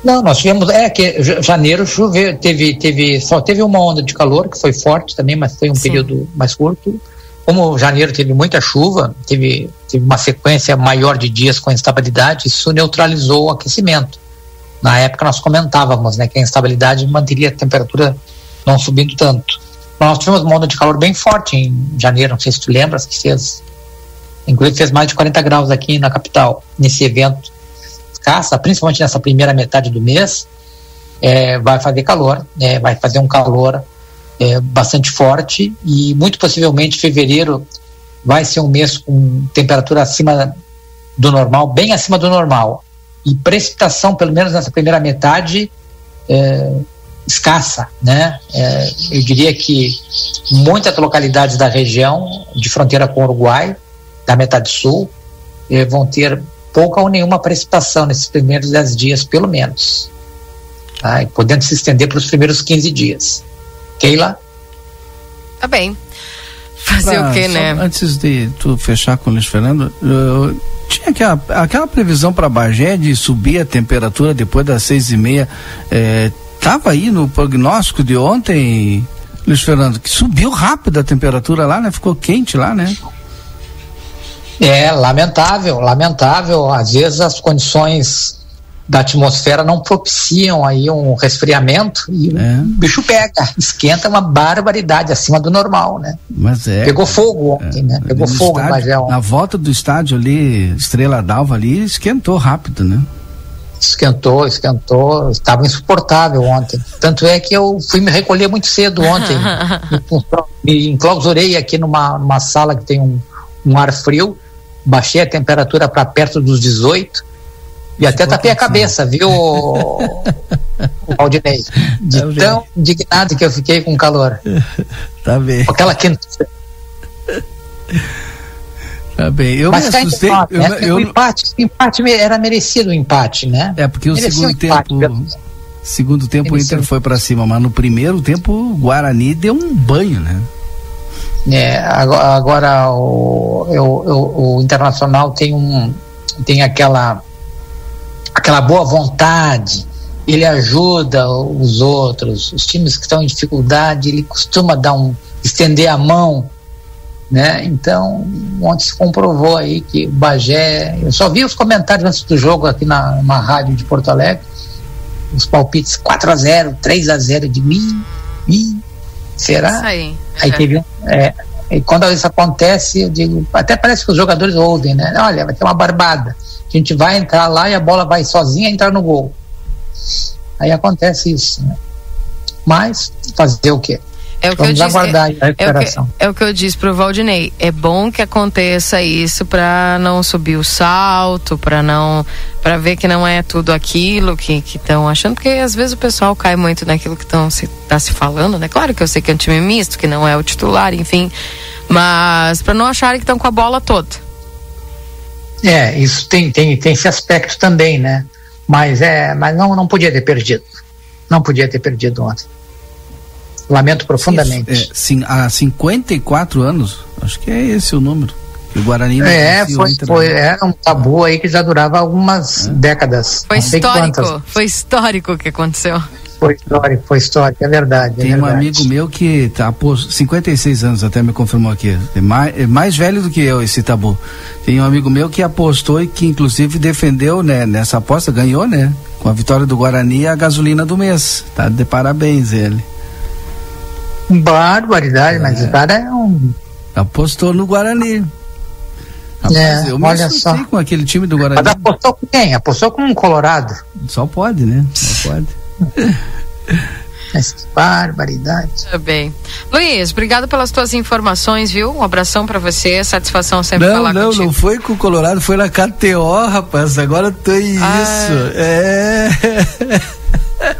Não, nós tivemos, é que janeiro choveu, teve, teve, só teve uma onda de calor que foi forte também, mas foi um Sim. período mais curto como janeiro teve muita chuva, teve, teve uma sequência maior de dias com instabilidade, isso neutralizou o aquecimento. Na época nós comentávamos né, que a instabilidade manteria a temperatura não subindo tanto. Nós tivemos uma onda de calor bem forte em janeiro, não sei se tu lembras, que fez, inclusive fez mais de 40 graus aqui na capital, nesse evento caça, principalmente nessa primeira metade do mês. é, vai fazer calor, é, vai fazer um calor é, bastante forte e muito possivelmente fevereiro vai ser um mês com temperatura acima do normal, bem acima do normal. E precipitação, pelo menos nessa primeira metade, é, escassa, né? É, eu diria que muitas localidades da região de fronteira com o Uruguai, da metade sul, é, vão ter pouca ou nenhuma precipitação nesses primeiros 10 dias, pelo menos. Tá? podendo se estender para os primeiros 15 dias. Keila? Tá bem. Fazer ah, o quê, né? Antes de tu fechar com o Luiz Fernando, eu, tinha aquela, aquela previsão para Bagé de subir a temperatura depois das seis e meia. É, tava aí no prognóstico de ontem, Luiz Fernando, que subiu rápido a temperatura lá, né? Ficou quente lá, né? É, lamentável, lamentável. Às vezes as condições da atmosfera não propiciam aí um resfriamento e é. o bicho pega, esquenta uma barbaridade acima do normal, né? Mas é. Pegou fogo ontem, é. né? Pegou fogo, estádio, mas é um... Na volta do estádio ali, Estrela d'Alva ali, esquentou rápido, né? Esquentou, esquentou, estava insuportável ontem. Tanto é que eu fui me recolher muito cedo ontem. (laughs) me enclausurei aqui numa, numa sala que tem um, um ar frio, baixei a temperatura para perto dos 18 e até tapei a cabeça, viu, (laughs) o Valdinei? De tá tão indignado que eu fiquei com o calor. (laughs) Tá bem. Com aquela quente. Tá bem. Eu Mas me assustei. Empate, eu, né? eu, o, empate, o empate era merecido o empate, né? É, porque o segundo tempo. Segundo tempo o Inter foi para cima, mas no primeiro tempo o Guarani deu um banho, né? É, agora, o, o Internacional tem um tem aquela aquela boa vontade, ele ajuda os outros, os times que estão em dificuldade, ele costuma dar um estender a mão, né? Então, ontem se comprovou aí que o Bagé, eu só vi os comentários antes do jogo aqui na, na rádio de Porto Alegre, os palpites 4 a 0, 3 a 0 de mim, mim, será? Isso aí. Aí teve um, é, e quando isso acontece, eu digo, até parece que os jogadores ouvem, né? Olha, vai ter uma barbada. A gente vai entrar lá e a bola vai sozinha entrar no gol. Aí acontece isso. Né? Mas fazer o quê? É o que Vamos eu aguardar disse, é, a recuperação. É o, que, é o que eu disse pro Valdinei. É bom que aconteça isso para não subir o salto, para não, para ver que não é tudo aquilo que estão achando, porque às vezes o pessoal cai muito naquilo que estão se tá se falando, né? Claro que eu sei que é um time misto, que não é o titular, enfim, mas para não acharem que estão com a bola toda. É, isso tem, tem, tem esse aspecto também, né? Mas, é, mas não, não podia ter perdido. Não podia ter perdido ontem. Lamento profundamente. Isso, é, sim, há 54 anos, acho que é esse o número. O Guarani É, foi, foi era um tabu aí que já durava algumas é. décadas. Foi histórico, foi histórico o que aconteceu. Foi histórico, foi histórico, é verdade. É Tem é verdade. um amigo meu que tá por 56 anos, até me confirmou aqui. É mais, é mais velho do que eu esse tabu. Tem um amigo meu que apostou e que inclusive defendeu, né, nessa aposta, ganhou, né? Com a vitória do Guarani a gasolina do mês. Tá de parabéns ele. Barbaridade, é. mas o cara é um. Apostou no Guarani. Rapaz, é, eu me olha só. com aquele time do Guarani. Mas apostou com quem? Apostou com um Colorado. Só pode, né? Só pode. (laughs) Mas que barbaridade. Tudo bem. Luiz, obrigado pelas tuas informações, viu? Um abração para você, satisfação sempre não, falar não, contigo. Não, não foi com o Colorado, foi na KTO, rapaz. Agora tem ah. isso. É. (laughs)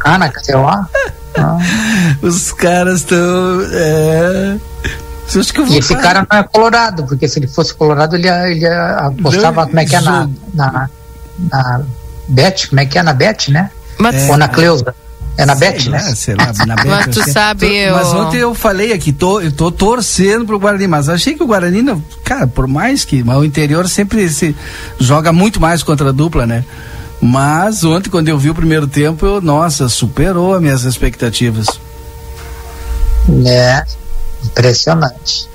Ah, na KTO? Ah. Os caras estão. É... E esse cara não é colorado, porque se ele fosse colorado, ele, ele apostava, não, como é que é, na, na, na Bet, como é que é na Bet, né? Mas, Ou na Cleusa. É na Bet, né? Sei lá, na (laughs) Bet. Mas tu sabe, eu... Mas ontem eu falei aqui, tô, eu tô torcendo pro Guarani, mas achei que o Guarani, não, cara, por mais que mas o interior sempre se joga muito mais contra a dupla, né? Mas ontem, quando eu vi o primeiro tempo, eu, nossa, superou as minhas expectativas. É, impressionante.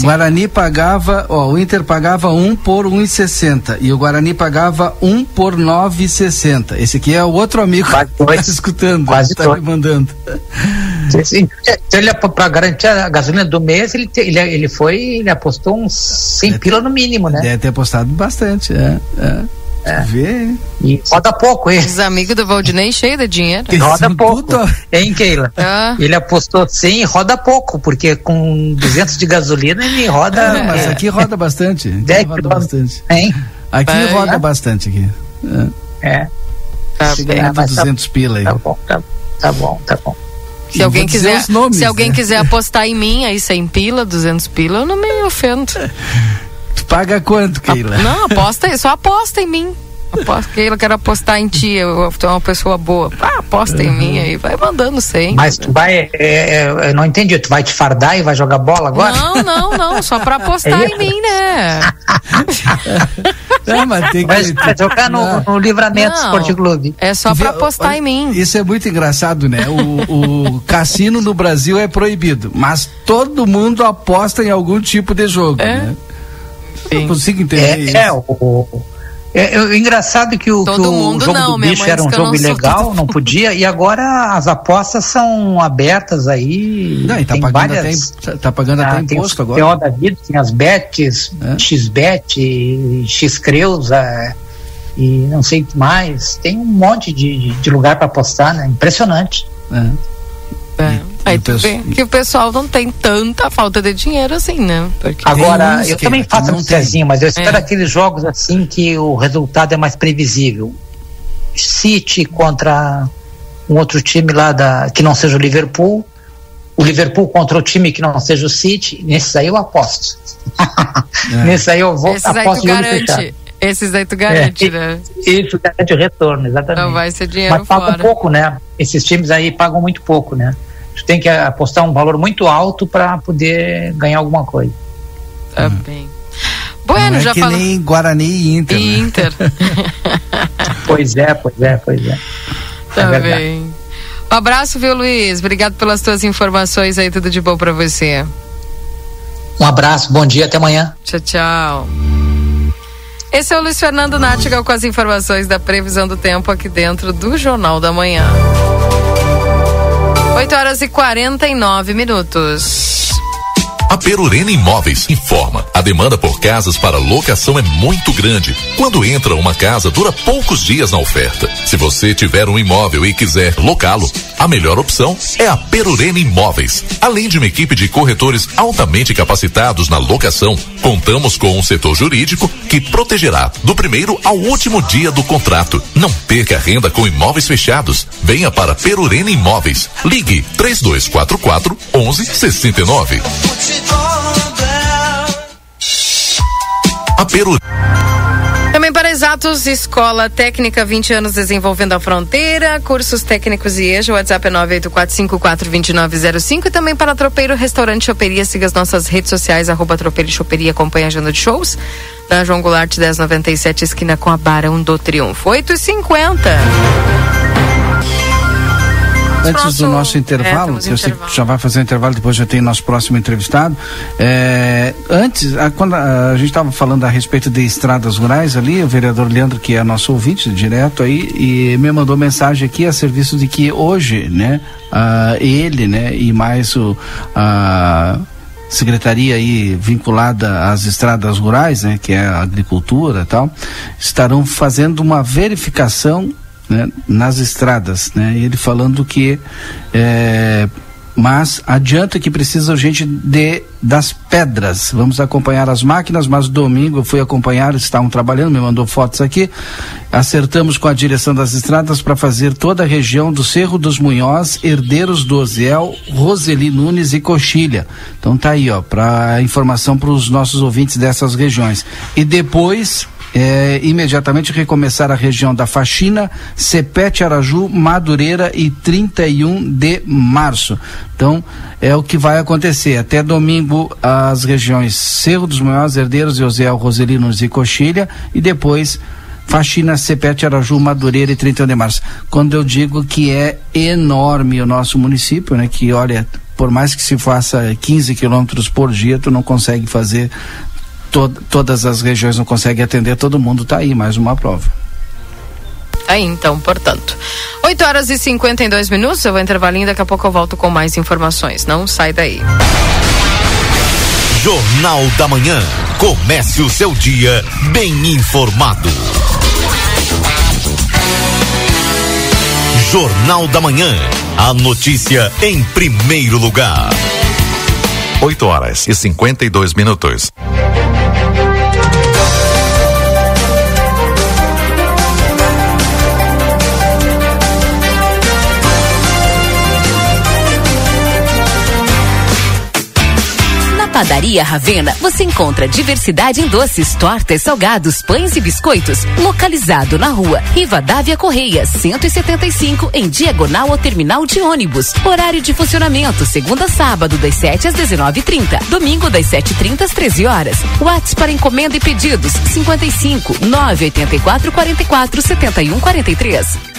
Guarani pagava, ó, o Inter pagava um por 1,60 e o Guarani pagava um por 9,60. Esse aqui é o outro amigo Quase que está (laughs) escutando, Quase está me mandando. Se ele para garantir a gasolina do mês, ele, ele, ele foi, ele apostou uns 100 pila no mínimo, né? Deve ter apostado bastante, é. é. É. Vê. E roda pouco, hein? Os amigos do Valdinei cheio de dinheiro. Roda pouco. tudo. Hein, Keila? Ah. Ele apostou 100 e roda pouco, porque com 200 de gasolina ele roda. É, mas é, aqui roda bastante. Aqui 10 roda bastante. Hein? Aqui É. roda bastante aqui. É. É, Tá mas tá- 200 pila aí. tá bom, tá, tá bom, tá bom. Se alguém quiser, os nomes, se alguém né? quiser apostar em mim aí 100 pila, 200 pila, eu não me ofendo. (laughs) Tu paga quanto, Keila? Não, aposta, só aposta em mim. Aposta, Keila, quero apostar em ti, eu sou uma pessoa boa. Ah, aposta em mim aí, vai mandando 100. Mas tu vai. é, é, eu não entendi, tu vai te fardar e vai jogar bola agora? Não, não, não, só pra apostar É em mim, né? (laughs) Não, mas tem que. Vai, vai jogar no, no Livramento Não. Esporte Clube. É só pra apostar em mim. Isso é muito engraçado, né? O, o cassino no Brasil é proibido, mas todo mundo aposta em algum tipo de jogo, É. né? Sim. Não consigo entender isso. É, é, o, o- é, é, o engraçado é que o, que o jogo não, do bicho mãe era um jogo ilegal, todo não podia, e agora as apostas são abertas aí. Não, e tá tem pagando, várias. até, tá pagando Ah, até tem imposto os agora. PO da vida, tem as bets, É. XBet, Xcreusa e não sei o que mais. Tem um monte de, de, de lugar para apostar, né? Impressionante. É. É. Aí o tu vê que o pessoal não tem tanta falta de dinheiro assim, né? Porque Agora, eu que- também que faço um pezinho, mas eu espero É. aqueles jogos assim que o resultado é mais previsível. City contra um outro time lá da que não seja o Liverpool. O Liverpool contra o time que não seja o City. Nesses aí eu aposto. (laughs) É. Nesses aí eu vou esses aí aposto tu garante. Esses aí tu garante, É. né? Isso garante o retorno, exatamente. Não vai ser dinheiro Mas pagam fora. pouco, né? Esses times aí pagam muito pouco, né? Tu tem que apostar um valor muito alto para poder ganhar alguma coisa. Tá bem. Não Bueno, é já que falou. nem Guarani e Inter. E né? Inter. (laughs) Pois é, pois é, pois é. Tá verdade. bem. Um abraço, viu, Luiz? Obrigado pelas tuas informações aí, tudo de bom pra você. Um abraço, bom dia, até amanhã. Tchau, tchau. Esse é o Luiz Fernando Nátigal com as informações da previsão do tempo aqui dentro do Jornal da Manhã. 8 horas e 49 minutos. A Perurena Imóveis informa. A demanda por casas para locação é muito grande. Quando entra uma casa, dura poucos dias na oferta. Se você tiver um imóvel e quiser locá-lo, a melhor opção é a Perurena Imóveis. Além de uma equipe de corretores altamente capacitados na locação, contamos com um setor jurídico que protegerá do primeiro ao último dia do contrato. Não perca renda com imóveis fechados. Venha para Perurena Imóveis. Ligue 3244 1169. A Peru Também para exatos, Escola Técnica 20 anos desenvolvendo a fronteira, cursos técnicos e EJA, WhatsApp é 984542905 e também para Tropeiro Restaurante Choperia, siga as nossas redes sociais, arroba Tropeiro e Choperia, acompanhe a agenda de shows, na João Goulart 1097, esquina com a Barão do Triunfo, 8 e 50 Antes Nosso- do nosso é, intervalo, temos que eu sei que intervalo. já vai fazer o intervalo, depois já tem nosso próximo entrevistado. É, antes, a, quando a, a gente estava falando a respeito de estradas rurais ali, o vereador Leandro, que é nosso ouvinte direto aí, e me mandou mensagem aqui a serviço de que hoje, né, ah, ele, né, e mais o. a secretaria aí vinculada às estradas rurais, né, que é a agricultura e tal, estarão fazendo uma verificação né, nas estradas, né? Ele falando que é, mas adianta que precisa urgente de das pedras. Vamos acompanhar as máquinas, mas domingo eu fui acompanhar, estavam trabalhando, me mandou fotos aqui. Acertamos com a direção das estradas para fazer toda a região do Cerro dos Munhós, Herdeiros do Oziel, Roseli Nunes e Coxilha. Então tá aí, ó, para informação para os nossos ouvintes dessas regiões. E depois é, imediatamente recomeçar a região da Faxina, Cepete, Araju, Madureira e 31 de março. Então, é o que vai acontecer. Até domingo, as regiões Cerro dos Maiores, Herdeiros, Eusel, Roselinos e Coxilha, e depois Faxina, Cepete, Araju, Madureira e 31 de março. Quando eu digo que é enorme o nosso município, né? Que olha, por mais que se faça 15 quilômetros por dia, tu não consegue fazer to todas as regiões não conseguem atender todo mundo, está aí mais uma prova. Aí então, portanto. 8 horas e 52 minutos, eu vou intervalinho, daqui a pouco eu volto com mais informações. Não sai daí. Jornal da Manhã. Comece o seu dia bem informado. Jornal da Manhã. A notícia em primeiro lugar. 8 horas e 52 minutos. Padaria Ravena, você encontra diversidade em doces, tortas, salgados, pães e biscoitos. Localizado na rua Rivadavia Correia, 175, em diagonal ao terminal de ônibus. Horário de funcionamento, segunda a sábado, das 7 às 19h30. Domingo, das 7h30 às 13 horas. WhatsApp para encomenda e pedidos: 55 984 44 71 43.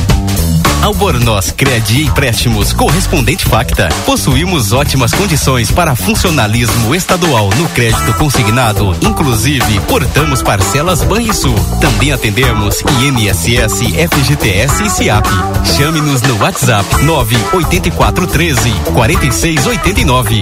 Albornoz Crédito e Empréstimos Correspondente Facta. Possuímos ótimas condições para funcionalismo estadual no crédito consignado. Inclusive, portamos parcelas Banrisul. Também atendemos INSS, FGTS e SIAP. Chame-nos no WhatsApp 98413 4689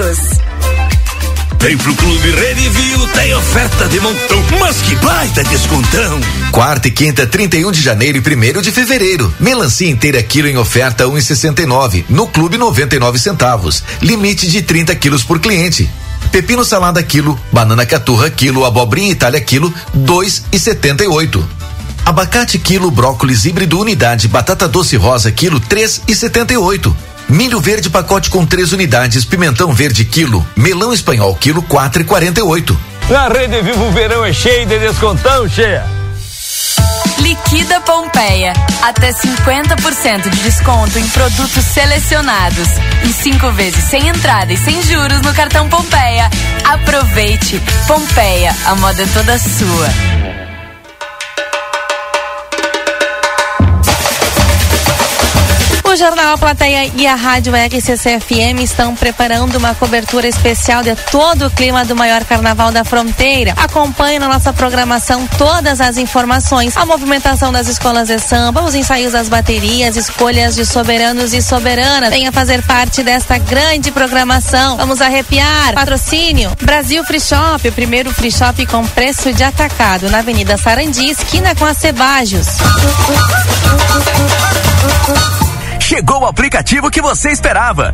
todo Vem pro Clube Redivio, tem oferta de montão, mas que baita descontão. Quarta e quinta, 31 de janeiro e primeiro de fevereiro. Melancia inteira quilo em oferta 1,69. No Clube 99 centavos. Limite de 30 quilos por cliente. Pepino salada quilo, banana caturra quilo, abobrinha itália quilo, 2,78. Abacate quilo, brócolis híbrido unidade, batata doce rosa quilo, 3,78. Milho verde pacote com três unidades, pimentão verde quilo, melão espanhol quilo quatro e quarenta e oito. Na Rede Vivo o verão é cheio de descontão, cheia. Liquida Pompeia. Até 50% de desconto em produtos selecionados. E cinco vezes sem entrada e sem juros no cartão Pompeia. Aproveite. Pompeia, a moda é toda sua. O Jornal Plateia e a Rádio RCC-FM estão preparando uma cobertura especial de todo o clima do maior carnaval da fronteira. Acompanhe na nossa programação todas as informações, a movimentação das escolas de samba, os ensaios das baterias, escolhas de soberanos e soberanas. Venha fazer parte desta grande programação. Vamos arrepiar. Patrocínio Brasil Free Shop, o primeiro free shop com preço de atacado na Avenida Sarandi, esquina com a Cebajos. Chegou o aplicativo que você esperava.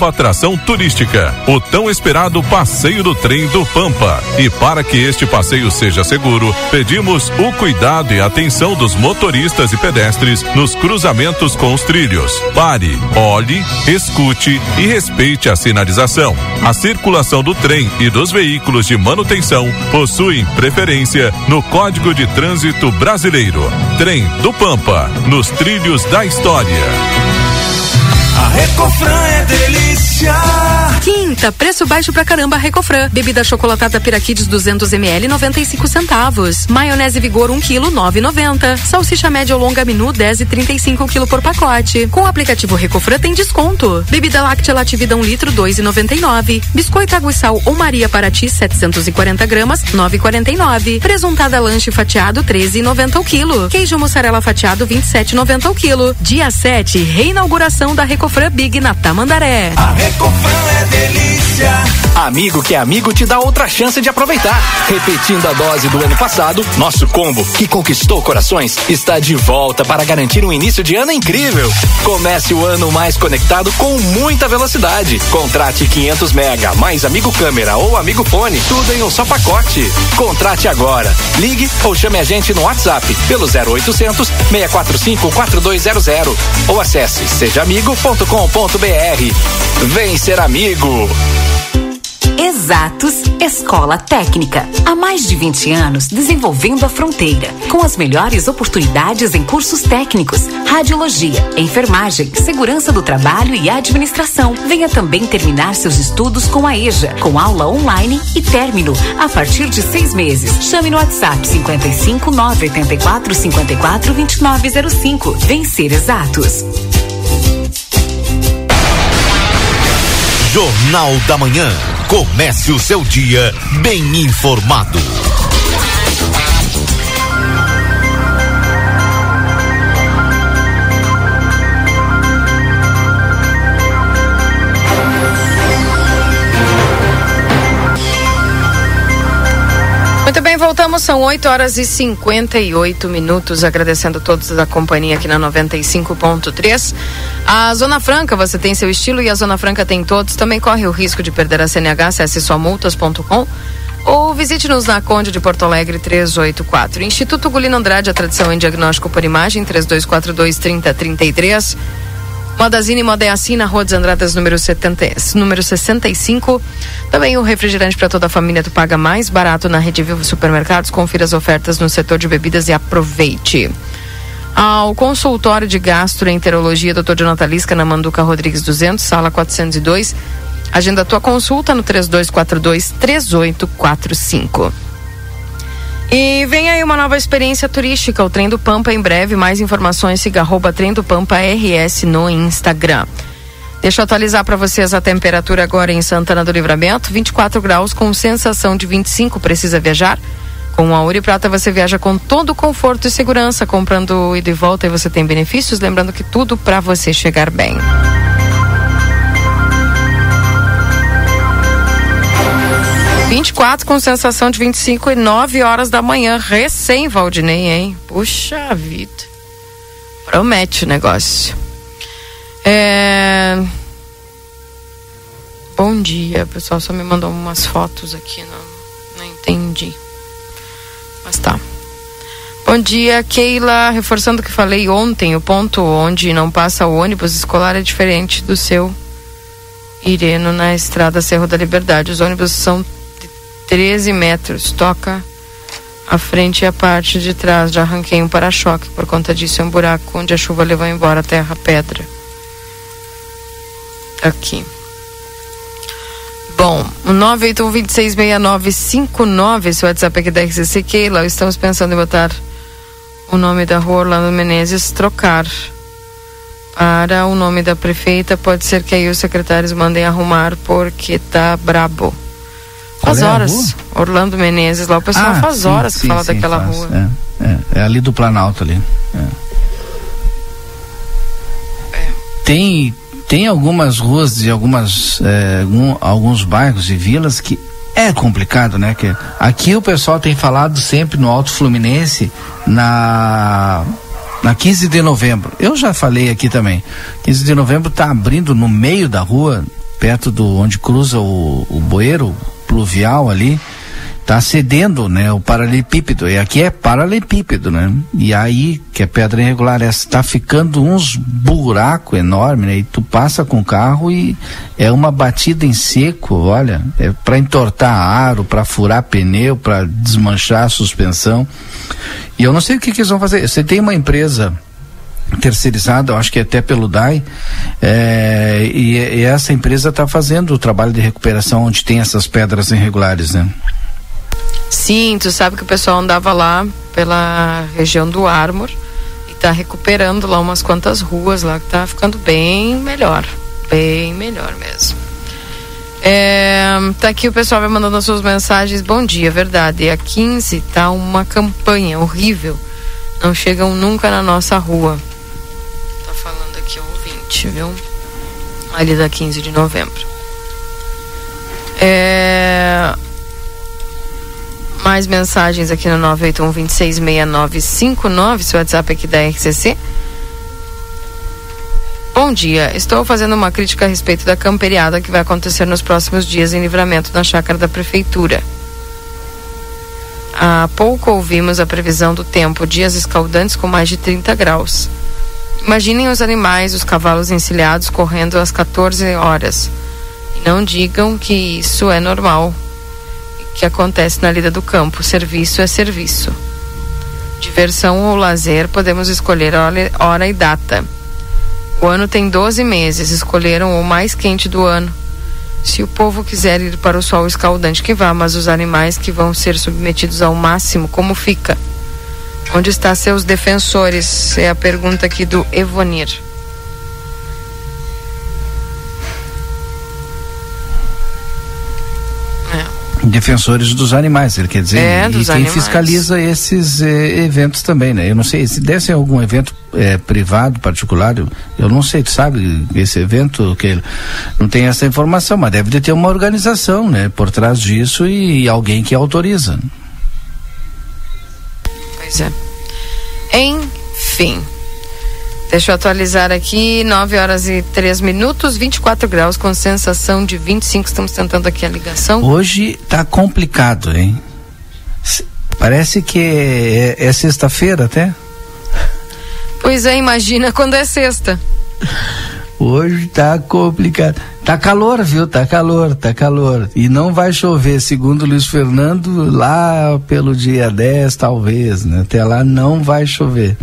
nova atração turística, o tão esperado passeio do trem do Pampa. E para que este passeio seja seguro, pedimos o cuidado e atenção dos motoristas e pedestres nos cruzamentos com os trilhos. Pare, olhe, escute e respeite a sinalização. A circulação do trem e dos veículos de manutenção possuem preferência no Código de Trânsito Brasileiro. Trem do Pampa, nos trilhos da história. A Recofran é delícia Quinta, preço baixo pra caramba Recofran. Bebida chocolatada Piraquides 200 ml 95 centavos. Maionese Vigor 1 kg 9,90. Salsicha média ou longa menu 10,35 kg por pacote. Com o aplicativo Recofran tem desconto. Bebida láctea Lativida 1 litro 2,99. Biscoito água e sal ou Maria Paraty 740 gramas 9,49. Presuntada lanche fatiado 13,90 o quilo. Queijo mussarela fatiado 27,90 o quilo. Dia 7, reinauguração da Recofran Big na Tamandaré. A Recofran é delícia. Amigo que é amigo te dá outra chance de aproveitar. Repetindo a dose do ano passado, nosso combo, que conquistou corações, está de volta para garantir um início de ano incrível. Comece o ano mais conectado com muita velocidade. Contrate 500 mega, mais amigo câmera ou amigo fone, tudo em um só pacote. Contrate agora. Ligue ou chame a gente no WhatsApp pelo 0800 645 4200 ou acesse sejaamigo.com.br. Vem ser amigo. Exatos Escola Técnica. Há mais de 20 anos desenvolvendo a fronteira, com as melhores oportunidades em cursos técnicos, radiologia, enfermagem, segurança do trabalho e administração. Venha também terminar seus estudos com a EJA, com aula online e término a partir de seis meses. Chame no WhatsApp 55 984 54 2905. Vencer Exatos. Jornal da Manhã. Comece o seu dia bem informado. Voltamos, são 8 horas e 58 minutos, agradecendo a todos da companhia aqui na 95.3. A Zona Franca, você tem seu estilo e a Zona Franca tem todos. Também corre o risco de perder a CNH, acesse somultas.com ou visite-nos na Conde de Porto Alegre 384. Instituto Gulino Andrade, a tradição em diagnóstico por imagem, 3242 3033. Modazine Modeaci na Rua dos Andradas, número, 70, número 65. Também o refrigerante para toda a família tu paga mais barato na Rede Vivo Supermercados. Confira as ofertas no setor de bebidas e aproveite. Ao consultório de gastroenterologia Dr. Jonathan Lisca na Manduca Rodrigues 200, sala 402. Agenda tua consulta no 3242 3845. E vem aí uma nova experiência turística, o Trem do Pampa em breve. Mais informações, siga arroba Trem do Pampa RS no Instagram. Deixa eu atualizar para vocês a temperatura agora em Santana do Livramento, 24 graus com sensação de 25. Precisa viajar? Com a Uri Prata você viaja com todo conforto e segurança, comprando ida e volta e você tem benefícios, lembrando que tudo para você chegar bem. 24 com sensação de 25 e 9 horas da manhã, recém Valdinei, hein? Puxa vida. Promete o negócio. É... Bom dia, pessoal. Só me mandou umas fotos aqui, não, não entendi. Mas tá. Bom dia, Keila. Reforçando o que falei ontem, o ponto onde não passa o ônibus escolar é diferente do seu Ireno na estrada Cerro da Liberdade. Os ônibus são 13 metros. Toca a frente e a parte de trás. Já arranquei um para-choque. Por conta disso, é um buraco onde a chuva levou embora terra, pedra. Aqui. Bom, o 981266959, esse WhatsApp aqui da RCC Keila, estamos pensando em botar o nome da rua Orlando Menezes, trocar para o nome da prefeita. Pode ser que aí os secretários mandem arrumar porque tá brabo. Faz Qual é horas. Orlando Menezes, lá o pessoal Ah, faz sim, horas que sim, fala sim, daquela faz, rua. É, é, é ali do Planalto ali. é. Tem, tem algumas ruas de algumas, algum- alguns bairros e vilas que é complicado, né? Que aqui o pessoal tem falado sempre no Alto Fluminense na na 15 de novembro. Eu já falei aqui também. 15 de novembro tá abrindo no meio da rua, perto do onde cruza o, o bueiro pluvial ali, tá cedendo, né, o paralelepípedo. E aqui é paralelepípedo, né? E aí, que é pedra irregular, essa tá ficando uns buraco enorme, né? E tu passa com o carro e é uma batida em seco, olha, é para entortar aro, para furar pneu, para desmanchar a suspensão. E eu não sei o que, que eles vão fazer. Você tem uma empresa terceirizada, acho que até pelo DAI, é, e, e, essa empresa está fazendo o trabalho de recuperação onde tem essas pedras irregulares, né? Sim, tu sabe que o pessoal andava lá pela região do Armor e está recuperando lá umas quantas ruas lá que tá ficando bem melhor, bem melhor mesmo. É, tá aqui o pessoal vai mandando as suas mensagens. Bom dia, verdade. E a 15 tá uma campanha horrível. Não chegam nunca na nossa rua. Ouvinte, viu? Ali da 15 de novembro. É, mais mensagens aqui no 981 266959, seu WhatsApp aqui da RCC. Bom dia, estou fazendo uma crítica a respeito da camperiada que vai acontecer nos próximos dias em livramento na chácara da prefeitura. Há pouco ouvimos a previsão do tempo, dias escaldantes com mais de 30 graus. Imaginem os animais, os cavalos encilhados correndo às 14 horas. Não digam que isso é normal, que acontece na lida do campo. Serviço é serviço. Diversão ou lazer, podemos escolher hora e data o ano tem 12 meses, escolheram o mais quente do ano. Se o povo quiser ir para o sol escaldante, que vá, mas os animais que vão ser submetidos ao máximo, como fica? Onde estão seus defensores? É a pergunta aqui do Evonir. defensores dos animais, ele quer dizer, é, e quem animais. fiscaliza esses eh, eventos também, né? Eu não sei, se desse algum evento eh, privado, particular, eu, eu, não sei, tu sabe, esse evento, que não tem essa informação, mas deve de ter uma organização, né, por trás disso e, e alguém que autoriza. Pois é. Enfim. Deixa eu atualizar aqui, 9 horas e 3 minutos, 24 graus, com sensação de 25. Estamos tentando aqui a ligação. Hoje tá complicado, hein? Parece que é, é sexta-feira até. Pois é, imagina quando é sexta. (laughs) Hoje tá complicado. Tá calor, viu? Tá calor, tá calor. E não vai chover, segundo Luiz Fernando, lá pelo dia 10, talvez, né? Até lá não vai chover.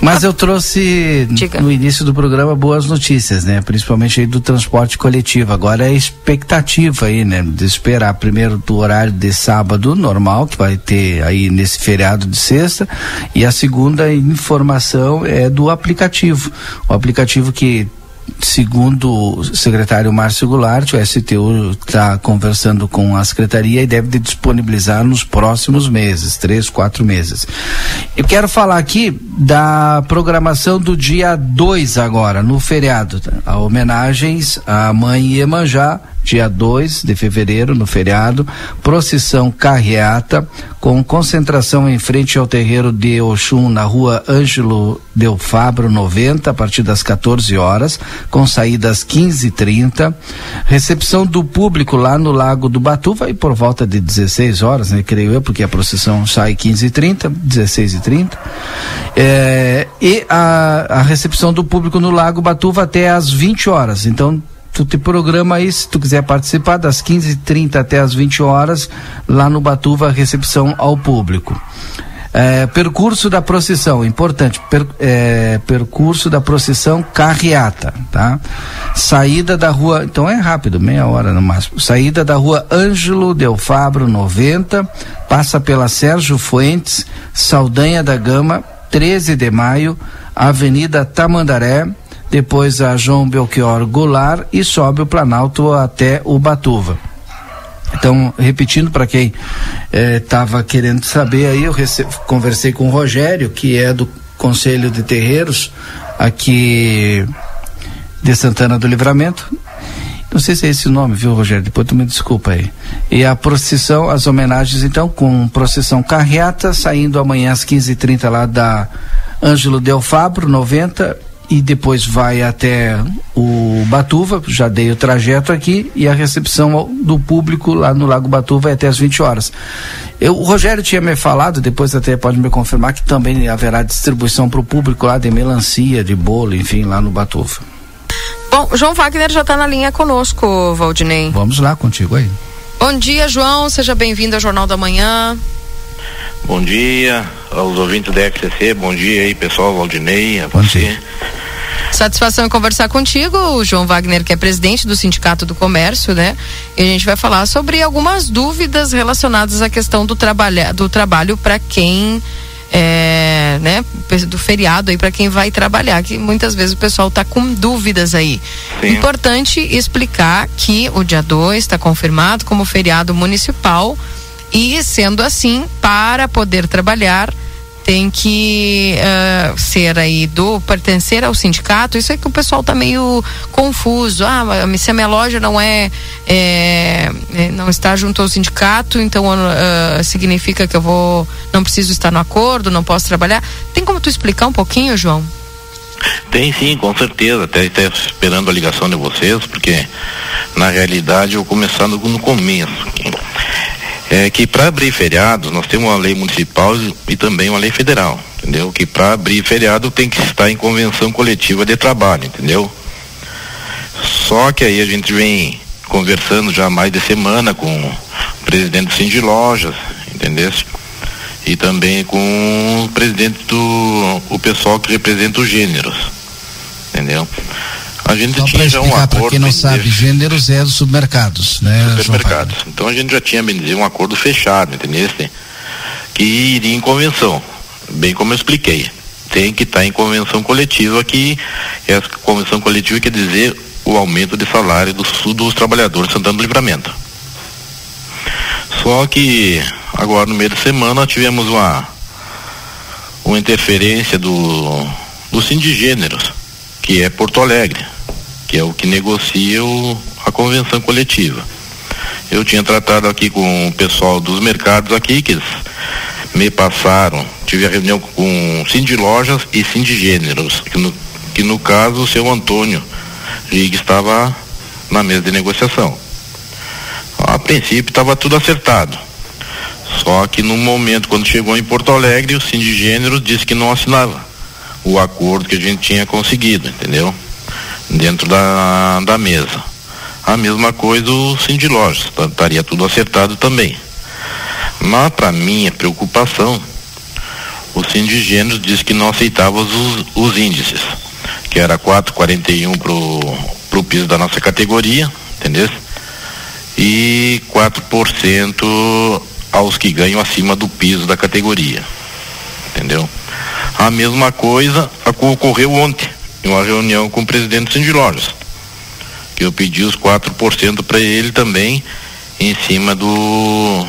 Mas eu trouxe Diga. no início do programa boas notícias, né? Principalmente aí do transporte coletivo. Agora é expectativa aí, né? De esperar primeiro do horário de sábado normal, que vai ter aí nesse feriado de sexta, e a segunda informação é do aplicativo. O aplicativo que segundo o secretário Márcio Goulart, o STU está conversando com a secretaria e deve disponibilizar nos próximos meses, três, quatro meses. Eu quero falar aqui da programação do dia 2 agora, no feriado. Tá? A homenagens à mãe Iemanjá, dia 2 de fevereiro, no feriado, procissão carreata, com concentração em frente ao terreiro de Oxum, na rua Ângelo Del Fabro 90, a partir das 14 horas, com saída às 15h30. Recepção do público lá no Lago do Batuva e por volta de 16 horas, né, creio eu, porque a procissão sai 15h30, 16h30. É, e a, a recepção do público no Lago Batuva até às 20 horas. Então, tu te programa aí, se tu quiser participar, das 15h30 até as 20 horas, lá no Batuva, recepção ao público. É, percurso da procissão, importante, per, é, percurso da procissão carreata, tá? Saída da rua, então é rápido, meia hora no máximo. Saída da rua Ângelo Del Fabro 90, passa pela Sérgio Fuentes, Saldanha da Gama, 13 de maio, Avenida Tamandaré, depois a João Belchior Goulart e sobe o Planalto até o Batuva. Então, repetindo para quem estava eh, querendo saber aí, eu conversei com o Rogério, que é do Conselho de Terreiros aqui de Santana do Livramento. Não sei se é esse o nome, viu, Rogério? Depois tu me desculpa aí. E a procissão, as homenagens, então, com procissão carreata, saindo amanhã às 15h30 lá da Ângelo Del Fabro, 90, e depois vai até o Batuva, já dei o trajeto aqui, e a recepção do público lá no Lago Batuva é até as 20 horas. Eu, o Rogério tinha me falado, depois até pode me confirmar, que também haverá distribuição para o público lá de melancia, de bolo, enfim, lá no Batuva. Bom, João Wagner já está na linha conosco, Valdinei. Vamos lá contigo aí. Bom dia, João, seja bem-vindo ao Jornal da Manhã. Bom dia, aos ouvintes da XCC, bom dia aí pessoal, Valdinei, a você. Satisfação em conversar contigo, o João Wagner, que é presidente do Sindicato do Comércio, né? E a gente vai falar sobre algumas dúvidas relacionadas à questão do, trabalha, do trabalho para quem é, né, do feriado aí para quem vai trabalhar, que muitas vezes o pessoal está com dúvidas aí. Sim. Importante explicar que o dia 2 está confirmado como feriado municipal e sendo assim, para poder trabalhar tem que uh, ser aí do pertencer ao sindicato. Isso é que o pessoal tá meio confuso. Ah, se a minha loja não é, é, é não está junto ao sindicato, então uh, significa que eu vou não preciso estar no acordo, não posso trabalhar. Tem como tu explicar um pouquinho, João? Tem sim, com certeza. Até estou esperando a ligação de vocês, porque na realidade eu começando no começo é que para abrir feriados nós temos uma lei municipal e também uma lei federal, entendeu? Que para abrir feriado tem que estar em convenção coletiva de trabalho, entendeu? Só que aí a gente vem conversando já mais de semana com o presidente do Cindy Lojas, entendeu? E também com o presidente do o pessoal que representa os gêneros, entendeu? A gente Só tinha já um para acordo. quem não sabe, gêneros é dos supermercados, né? Supermercados. Então a gente já tinha, bem dizer, um acordo fechado, entendeu? Que iria em convenção, bem como eu expliquei. Tem que estar em convenção coletiva que essa convenção coletiva quer dizer o aumento de salário dos, dos trabalhadores de Santana do Livramento. Só que agora no meio da semana tivemos uma uma interferência do do Sindicêneros, que é Porto Alegre que é o que negocia o, a convenção coletiva. Eu tinha tratado aqui com o pessoal dos mercados aqui, que me passaram, tive a reunião com Cindy Lojas e Cindy Gêneros, que no, que no caso o seu Antônio Rig estava na mesa de negociação. A princípio estava tudo acertado. Só que no momento, quando chegou em Porto Alegre, o Cindy Gêneros disse que não assinava o acordo que a gente tinha conseguido, entendeu? dentro da, da mesa. A mesma coisa o Cindy Lojas, estaria tudo acertado também. Mas para minha preocupação, o Cindy Gêneros disse que não aceitava os, os índices, que era 4,41 pro, pro piso da nossa categoria, entendeu? E 4% aos que ganham acima do piso da categoria. Entendeu? A mesma coisa ocorreu ontem em uma reunião com o presidente Cindy que eu pedi os 4% para ele também em cima do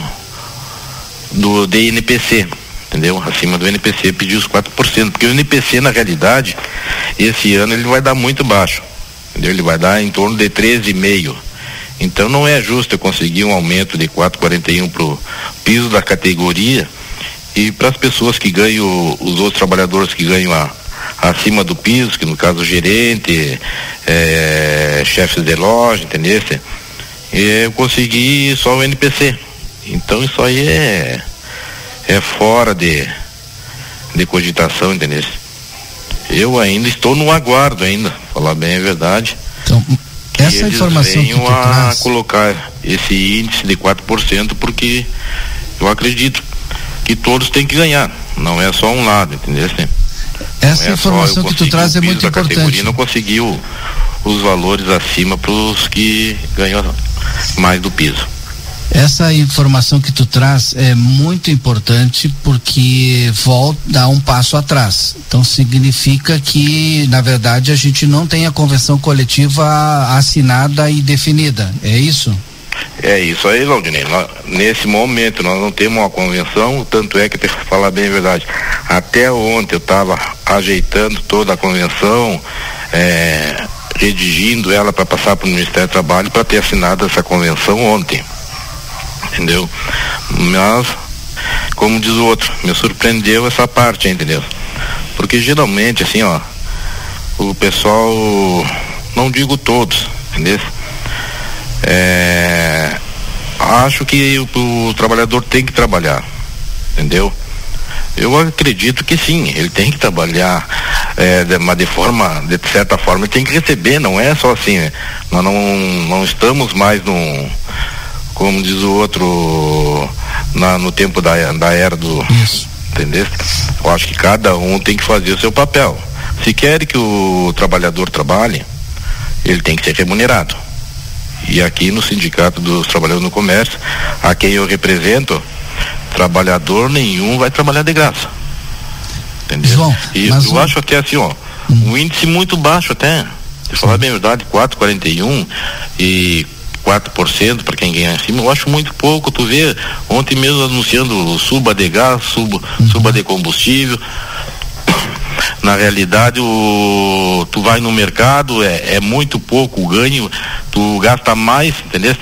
do DNPC, entendeu? Acima do NPC pedi os 4%, porque o NPC na realidade esse ano ele vai dar muito baixo. Entendeu? Ele vai dar em torno de 13,5. Então não é justo eu conseguir um aumento de 4,41 pro piso da categoria e para as pessoas que ganham, os outros trabalhadores que ganham a, acima do piso, que no caso gerente, é, chefes de loja, entendeu? Eu consegui só o NPC. Então isso aí é, é fora de, de cogitação, entendeu? Eu ainda estou no aguardo ainda, falar bem a verdade. Então, essa informação que tu a traz... colocar esse índice de 4% porque eu acredito que todos têm que ganhar, não é só um lado, entendeu? Essa é informação que tu traz é muito importante. Não conseguiu os valores acima para os que ganham mais do piso. Essa informação que tu traz é muito importante porque volta dá um passo atrás. Então significa que, na verdade, a gente não tem a convenção coletiva assinada e definida. É isso? É isso aí, Laudinei. nesse momento nós não temos uma convenção, tanto é que tem que falar bem a verdade. Até ontem eu estava ajeitando toda a convenção, é, redigindo ela para passar para o Ministério do Trabalho para ter assinado essa convenção ontem. Entendeu? Mas, como diz o outro, me surpreendeu essa parte, entendeu? Porque geralmente, assim, ó, o pessoal, não digo todos, entendeu? É, acho que o, o, trabalhador tem que trabalhar, entendeu? Eu acredito que sim, ele tem que trabalhar, é, de, mas de forma, de certa forma, ele tem que receber, não é só assim, né? nós não, não estamos mais num, como diz o outro, na, no tempo da, da era do, Entendeu? Eu acho que cada um tem que fazer o seu papel. Se quer que o trabalhador trabalhe, ele tem que ser remunerado. E aqui no Sindicato dos Trabalhadores no Comércio, a quem eu represento, trabalhador nenhum vai trabalhar de graça. Entendeu? João, e mas eu o- acho que assim, ó, um índice muito baixo até. Se falar bem a verdade, 4,41 e 4% para quem ganha acima, eu acho muito pouco. Tu vê, ontem mesmo anunciando suba de gás, suba, suba de combustível. (coughs) Na realidade, o, tu vai no mercado, é, é muito pouco o ganho, tu gasta mais, entendeu?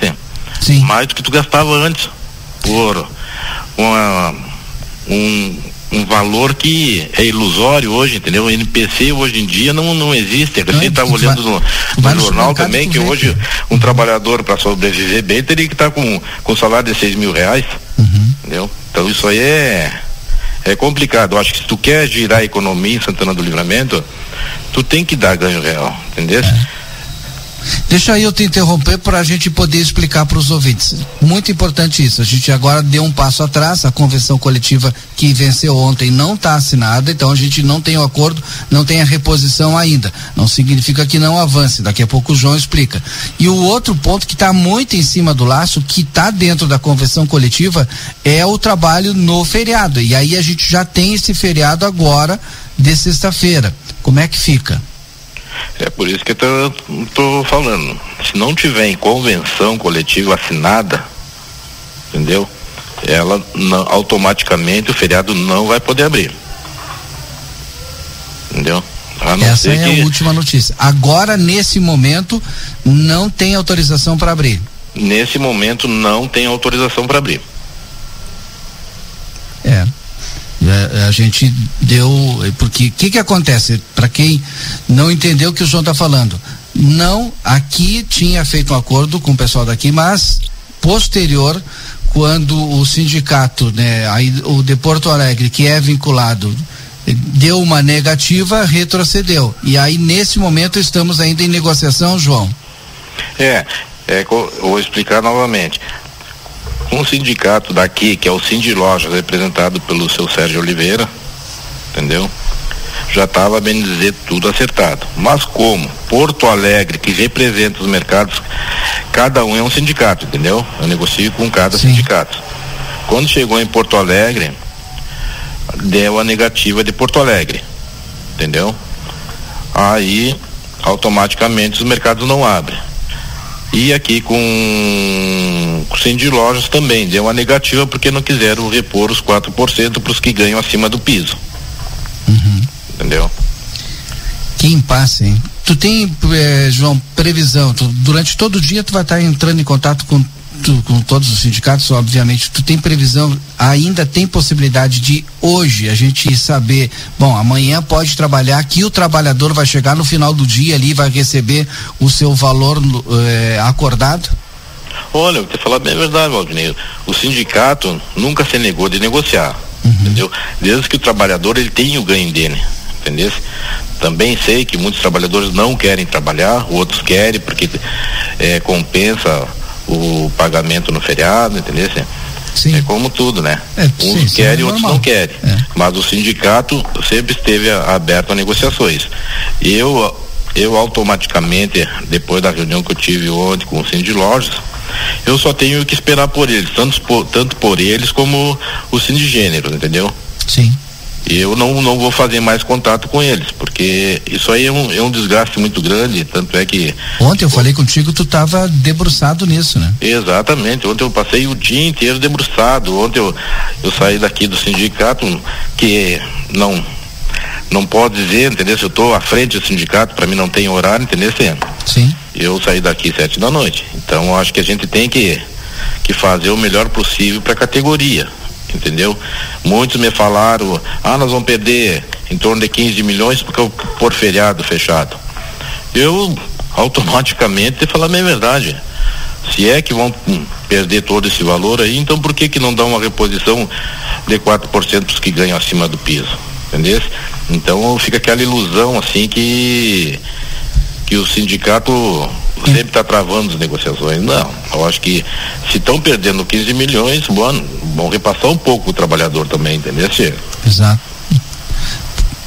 Sim. Mais do que tu gastava antes. Por uma, um, um valor que é ilusório hoje, entendeu? O NPC hoje em dia não, não existe. Você estava olhando no, no jornal também que hoje um trabalhador para sobreviver bem teria que estar com, com salário de seis mil reais. Uhum. Entendeu? Então isso aí é, é complicado. Eu acho que se tu quer girar a economia em Santana do Livramento, tu tem que dar ganho real, entendeu? É. Deixa eu te interromper para a gente poder explicar para os ouvintes. Muito importante isso. A gente agora deu um passo atrás. A convenção coletiva que venceu ontem não está assinada, então a gente não tem o acordo, não tem a reposição ainda. Não significa que não avance. Daqui a pouco o João explica. E o outro ponto que está muito em cima do laço, que está dentro da convenção coletiva, é o trabalho no feriado. E aí a gente já tem esse feriado agora de sexta-feira. Como é que fica? É por isso que eu tô falando. Se não tiver em convenção coletiva assinada, entendeu? Ela não- automaticamente o feriado não vai poder abrir. Entendeu? Essa é que a última notícia. Agora, nesse momento, não tem autorização para abrir. nesse momento não tem autorização para abrir. É. É, A gente deu. Porque o que, que acontece? Para quem não entendeu o que o João está falando. Não, aqui tinha feito um acordo com o pessoal daqui, mas posterior, quando o sindicato, né, aí, o de Porto Alegre, que é vinculado, deu uma negativa, retrocedeu. E aí, nesse momento, estamos ainda em negociação, João. É, é vou explicar novamente. Um sindicato daqui, que é o Cindy Lojas, representado pelo seu Sérgio Oliveira, entendeu? Já estava, bem dizer, tudo acertado. Mas como Porto Alegre, que representa os mercados, cada um é um sindicato, entendeu? Eu negocio com cada sindicato. Quando chegou em Porto Alegre, deu a negativa de Porto Alegre, entendeu? Aí, automaticamente, os mercados não abrem. E aqui com o Cindy Lojas também deu uma negativa porque não quiseram repor os 4% para os que ganham acima do piso. Entendeu? Que impasse, hein? Tu tem, eh, João, previsão, tu- durante todo o dia tu vai estar entrando em contato com, com todos os sindicatos, obviamente, tu tem previsão, ainda tem possibilidade de hoje a gente saber, bom, amanhã pode trabalhar, que o trabalhador vai chegar no final do dia ali, vai receber o seu valor eh, acordado? Olha, eu vou te falar bem a verdade, Valdinei. O sindicato nunca se negou de negociar, entendeu? Desde que o trabalhador ele tem o ganho dele, entendeu? Também sei que muitos trabalhadores não querem trabalhar, outros querem porque eh, compensa o pagamento no feriado, entendeu? É como tudo, né? É, Uns sim, sim, querem, é outros não querem. Mas o sindicato sempre esteve aberto a negociações. Eu, eu automaticamente, depois da reunião que eu tive ontem com o Cindy Lojas, eu só tenho que esperar por eles, tanto por, tanto por eles como o sindicênero, entendeu? Sim. Eu não, não vou fazer mais contato com eles, porque isso aí é um, é um desgaste muito grande, tanto é que Ontem eu falei contigo, tu estava debruçado nisso, né? Exatamente. Ontem eu passei o dia inteiro debruçado. Ontem eu, eu saí daqui do sindicato, que não não pode dizer, entendeu? Se eu estou à frente do sindicato, para mim não tem horário, entendeu? Sim. Sim. Eu saí daqui sete da noite. Então eu acho que a gente tem que, que fazer o melhor possível para a categoria. Entendeu? Muitos me falaram, ah, nós vamos perder em torno de 15 milhões porque por feriado fechado. Eu automaticamente falar a minha verdade. Se é que vão perder todo esse valor aí, então por que que não dá uma reposição de 4% para os que ganham acima do piso? Entendeu? Então fica aquela ilusão assim que que o sindicato sempre está travando as negociações. Não, eu acho que se estão perdendo 15 milhões, bom, bom repassar um pouco o trabalhador também, entendeu? Exato.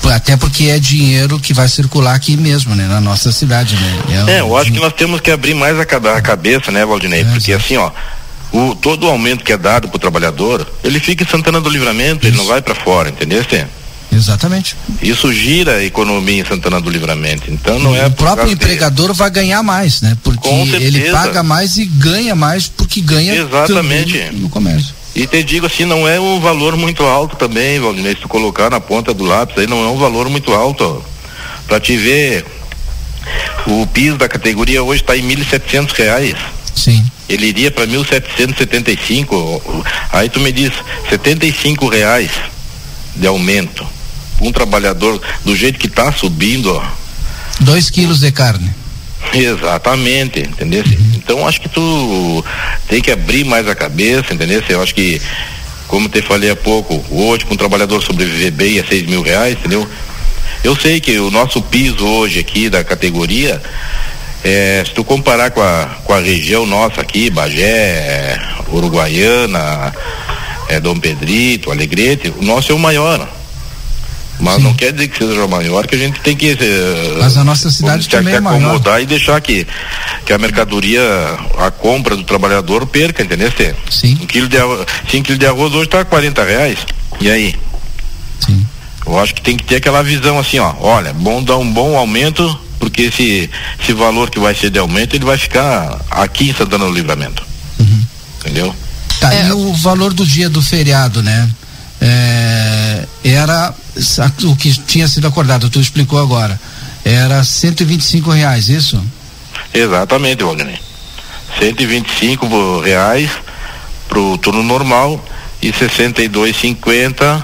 Até porque é dinheiro que vai circular aqui mesmo, né? Na nossa cidade, né? É, eu acho que nós temos que abrir mais a, a cabeça, né, Valdinei? É, porque assim, ó, o, todo o aumento que é dado pro trabalhador, ele fica em Santana do Livramento, Isso. ele não vai para fora, entendeu? Sim? Exatamente. Isso gira a economia em Santana do Livramento. Então não é. O próprio empregador vai ganhar mais, né? Porque ele paga mais e ganha mais porque ganha Exatamente. no comércio. E te digo assim, não é um valor muito alto também, Valdinei, se tu colocar na ponta do lápis aí, não é um valor muito alto. Para te ver, o piso da categoria hoje está em R$ reais. Sim. Ele iria para 1.775. Aí tu me diz, R$ reais de aumento. Um trabalhador do jeito que está subindo, ó. Dois quilos de carne. Exatamente, entendeu? Então acho que tu tem que abrir mais a cabeça, entendeu? Eu acho que, como te falei há pouco, hoje com um trabalhador sobreviver bem a seis mil reais, entendeu? Eu sei que o nosso piso hoje aqui da categoria, é, se tu comparar com a, com a região nossa aqui, Bagé, Uruguaiana, é, Dom Pedrito, Alegrete, o nosso é o maior. Mas Sim. não quer dizer que seja maior, que a gente tem que. Uh, Mas a nossa cidade também que é maior. acomodar e deixar que, que a mercadoria, a compra do trabalhador perca, entendeu? Sim. Um quilo de, cinco quilos de arroz hoje está 40 reais. E aí? Sim. Eu acho que tem que ter aquela visão assim, ó. Olha, bom dar um bom aumento, porque esse, esse valor que vai ser de aumento, ele vai ficar aqui em Santana do Livramento. Uhum. Entendeu? Tá, é, e o valor do dia do feriado, né? É, era o que tinha sido acordado, tu explicou agora. Era 125 reais, isso? Exatamente, Wagner. 125 reais pro turno normal e 62,50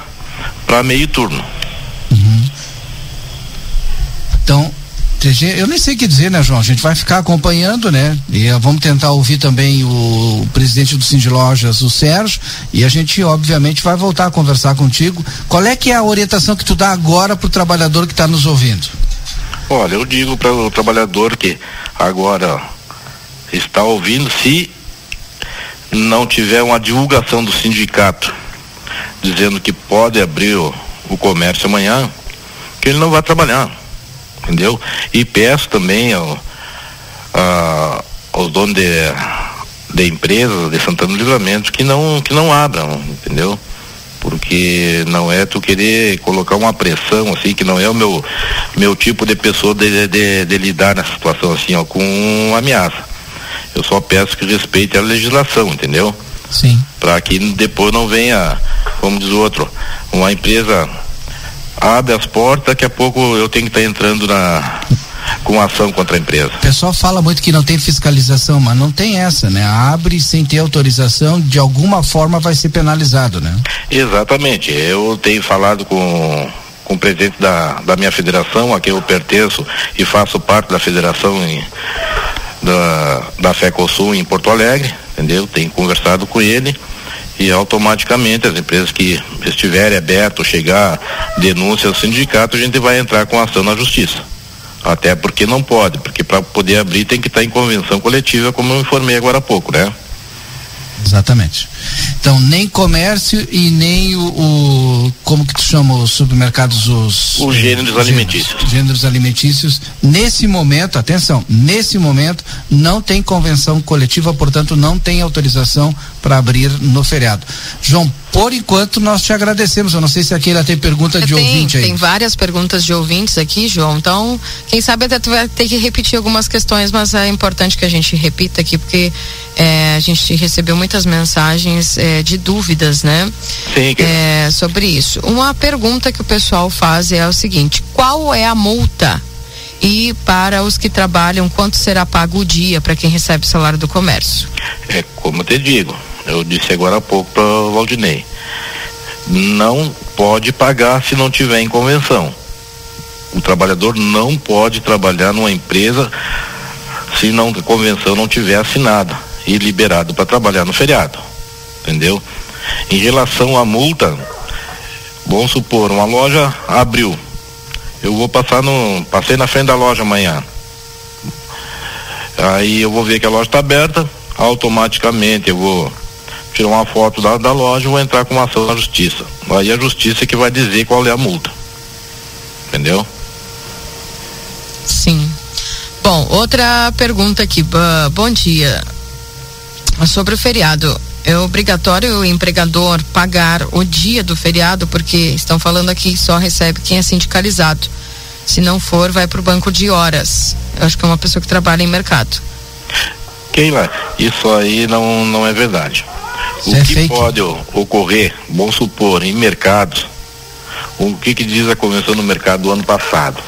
para meio turno. Uhum. Então, eu nem sei o que dizer, né, João? A gente vai ficar acompanhando, né? E uh, vamos tentar ouvir também o, o presidente do Cindy Lojas, o Sérgio, e a gente, obviamente, vai voltar a conversar contigo. Qual é que é a orientação que tu dá agora para o trabalhador que está nos ouvindo? Olha, eu digo para o trabalhador que agora está ouvindo, se não tiver uma divulgação do sindicato dizendo que pode abrir o, o comércio amanhã, que ele não vai trabalhar entendeu? E peço também ao, a, aos donos de, de empresas de Santana do Livramento que não, que não abram, entendeu? Porque não é tu querer colocar uma pressão assim, que não é o meu, meu tipo de pessoa de, de, de lidar nessa situação assim, ó, com ameaça. Eu só peço que respeite a legislação, entendeu? Sim. Para que depois não venha, como diz o outro, uma empresa abre as portas, daqui a pouco eu tenho que estar tá entrando na com ação contra a empresa. O pessoal fala muito que não tem fiscalização, mas não tem essa, né? Abre sem ter autorização, de alguma forma vai ser penalizado, né? Exatamente. Eu tenho falado com com o presidente da, da minha federação, a quem eu pertenço e faço parte da federação em, da, da FECOSUL em Porto Alegre, entendeu? Tenho conversado com ele e automaticamente as empresas que estiverem abertas, chegar denúncia ao sindicato, a gente vai entrar com ação na justiça. Até porque não pode, porque para poder abrir tem que estar em convenção coletiva, como eu informei agora há pouco, né? Exatamente. Então, nem comércio e nem o, o como que tu chama os supermercados, os... Os gêneros alimentícios. Gêneros alimentícios. Nesse momento, atenção, nesse momento não tem convenção coletiva, portanto não tem autorização para abrir no feriado. João, por enquanto nós te agradecemos. Eu não sei se aqui ainda tem pergunta de tem, ouvinte aí. Tem várias perguntas de ouvintes aqui, João. Então, quem sabe até tu vai ter que repetir algumas questões, mas é importante que a gente repita aqui, porque é, a gente recebeu muitas mensagens é, de dúvidas, né? Sim. É, sobre isso. Uma pergunta que o pessoal faz é o seguinte: qual é a multa? E para os que trabalham, quanto será pago o dia para quem recebe o salário do comércio? É como eu te digo, eu disse agora há pouco para o Valdinei. Não pode pagar se não tiver em convenção. O trabalhador não pode trabalhar numa empresa se não a convenção não tiver assinada e liberado para trabalhar no feriado. Entendeu? Em relação à multa, vamos supor, uma loja abriu. Eu vou passar no. Passei na frente da loja amanhã. Aí eu vou ver que a loja está aberta, automaticamente eu vou tirar uma foto da, da loja e vou entrar com uma ação na justiça. Aí a justiça que vai dizer qual é a multa. Entendeu? Sim. Bom, outra pergunta aqui. Bom dia. Sobre o feriado. É obrigatório o empregador pagar o dia do feriado, porque estão falando aqui que só recebe quem é sindicalizado. Se não for, vai para o banco de horas. Eu acho que é uma pessoa que trabalha em mercado. Keila, isso aí não, não é verdade. Isso o é que fake. pode ocorrer, vamos supor, em mercados, o que, que diz a convenção no mercado do ano passado?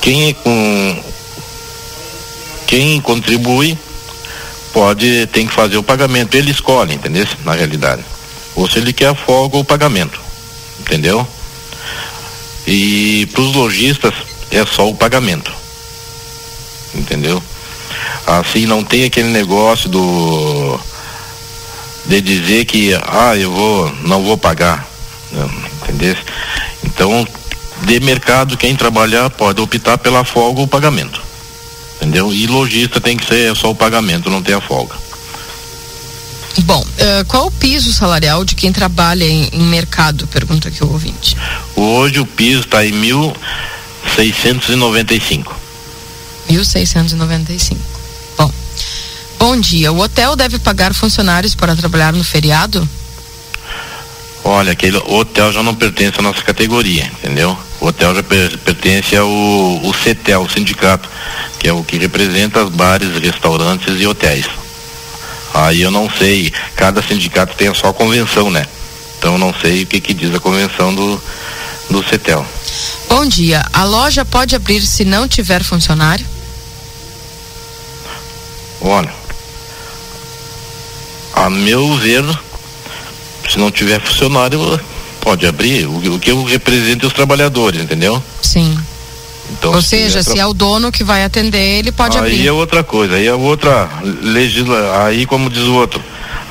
Quem é com quem contribui pode tem que fazer o pagamento, ele escolhe, entendeu? Na realidade. Ou se ele quer a folga ou o pagamento. Entendeu? E para os lojistas é só o pagamento. Entendeu? Assim não tem aquele negócio do de dizer que ah, eu vou não vou pagar. Entendeu? Então, de mercado, quem trabalhar pode optar pela folga ou pagamento. Entendeu? E lojista tem que ser só o pagamento, não tem a folga. Bom, eh, qual o piso salarial de quem trabalha em, em mercado? Pergunta aqui o ouvinte. Hoje o piso está em 1.695. 1.695. Bom. Bom dia. O hotel deve pagar funcionários para trabalhar no feriado? Olha, aquele hotel já não pertence à nossa categoria, entendeu? O hotel já per- pertence ao o CETEL, o sindicato, que é o que representa os bares, restaurantes e hotéis. Aí eu não sei, cada sindicato tem a sua convenção, né? Então eu não sei o que, que diz a convenção do, do CETEL. Bom dia. A loja pode abrir se não tiver funcionário? Olha, a meu ver, se não tiver funcionário, pode abrir. O, o que eu represento é os trabalhadores, entendeu? Sim. Então, Ou se seja, tiver se é o dono que vai atender, ele pode aí abrir. é outra coisa, aí é outra legisla, aí como diz o outro,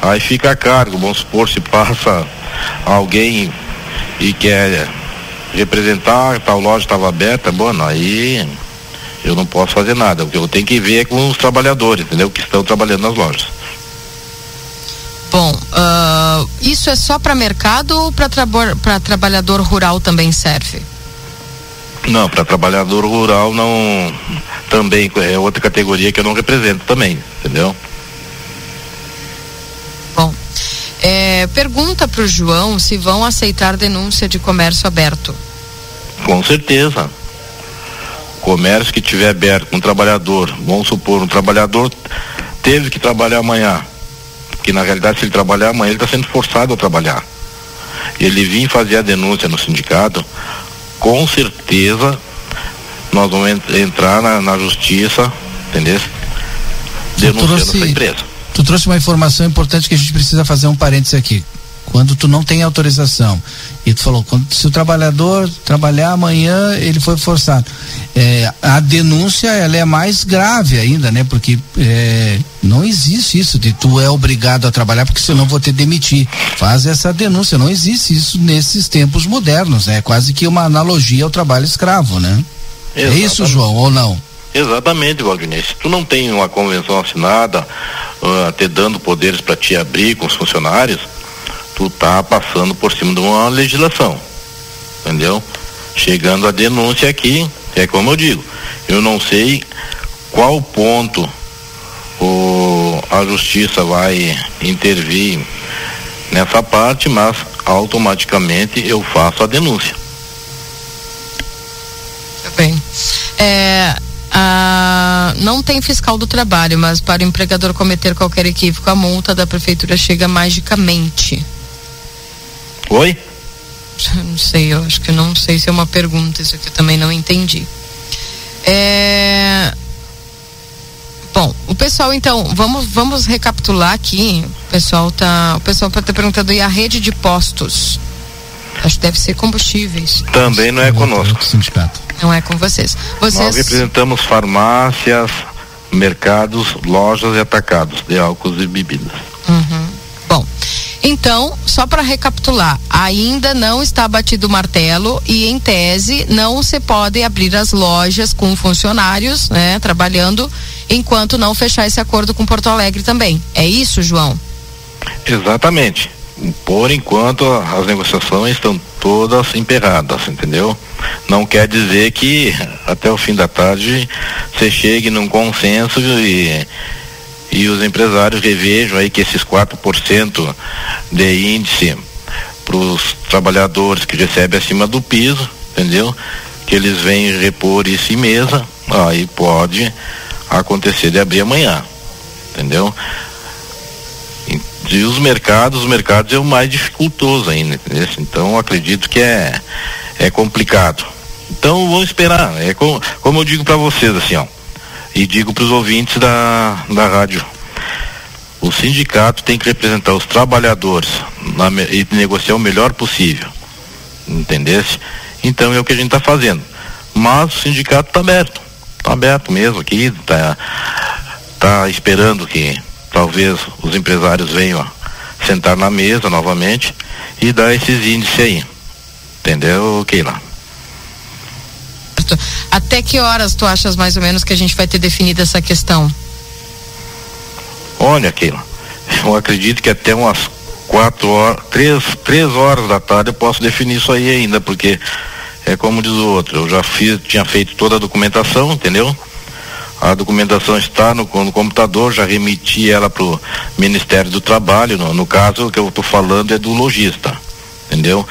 aí fica a cargo, vamos supor, se passa alguém e quer representar, tal loja estava aberta, bom, aí eu não posso fazer nada, o que eu tenho que ver é com os trabalhadores, entendeu? Que estão trabalhando nas lojas. Bom, ah, isso é só para mercado ou para trabalhador rural também serve? Não, para trabalhador rural não também é outra categoria que eu não represento também, entendeu? Bom, é, pergunta para o João se vão aceitar denúncia de comércio aberto. Com certeza. Comércio que tiver aberto com um trabalhador, vamos supor, um trabalhador teve que trabalhar amanhã. Porque na realidade se ele trabalhar amanhã, ele está sendo forçado a trabalhar. Ele vir fazer a denúncia no sindicato, com certeza nós vamos en- entrar na, na justiça, entendeu? Denunciando trouxe- essa empresa. Tu trouxe uma informação importante que a gente precisa fazer um parênteses aqui. Quando tu não tem autorização e tu falou, quando, se o trabalhador trabalhar amanhã, ele foi forçado. É, a denúncia ela é mais grave ainda, né? Porque é, não existe isso de tu é obrigado a trabalhar porque senão vou te demitir. Faz essa denúncia, não existe isso nesses tempos modernos, né? É quase que uma analogia ao trabalho escravo, né? É isso, Exatamente. João, ou não? Exatamente, Valdinei. Se tu não tem uma convenção assinada, ah, te dando poderes para te abrir com os funcionários, tu tá passando por cima de uma legislação. Entendeu? Chegando a denúncia aqui, é como eu digo, eu não sei qual ponto o, a justiça vai intervir nessa parte, mas automaticamente eu faço a denúncia. Tá bem. É, a- não tem fiscal do trabalho, mas para o empregador cometer qualquer equívoco, a multa da prefeitura chega magicamente. Oi? Não sei, eu acho que não sei se é uma pergunta, isso aqui eu também não entendi. É... Bom, o pessoal então, vamos, vamos recapitular aqui. O pessoal tá, o pessoal pode estar perguntando e a rede de postos. Acho que deve ser combustíveis. Também não é conosco. Sindicato. Não é com vocês. Nós Vocês representamos farmácias, mercados, lojas e atacados de álcools e bebidas. Uhum. Então, só para recapitular, ainda não está batido o martelo e, em tese, não se pode abrir as lojas com funcionários, né, trabalhando, enquanto não fechar esse acordo com Porto Alegre também. É isso, João? Exatamente. Por enquanto, as negociações estão todas emperradas, entendeu? Não quer dizer que (laughs) até o fim da tarde você chegue num consenso e, e os empresários revejam aí que esses 4% de índice para os trabalhadores que recebem acima do piso, entendeu? Que eles vêm repor isso em mesa, aí pode acontecer de abrir amanhã, entendeu? E os mercados, os mercados é o mais dificultoso ainda, entendeu? Então acredito que é, é complicado. Então vamos esperar. É como eu digo para vocês assim, ó, e digo para os ouvintes da, da rádio. O sindicato tem que representar os trabalhadores na, e negociar o melhor possível. Entendesse? Então é o que a gente está fazendo. Mas o sindicato está aberto. Está aberto mesmo aqui, está tá esperando que talvez os empresários venham sentar na mesa novamente e dar esses índices aí. Entendeu, Keila? Até que horas tu achas mais ou menos que a gente vai ter definido essa questão? Olha, Keila, eu acredito que até umas quatro horas, três, três horas da tarde eu posso definir isso aí ainda, porque é como diz o outro, eu já fiz, tinha feito toda a documentação, entendeu? A documentação está no, no computador, já remeti ela para o Ministério do Trabalho. No, no caso, o que eu estou falando é do lojista, entendeu?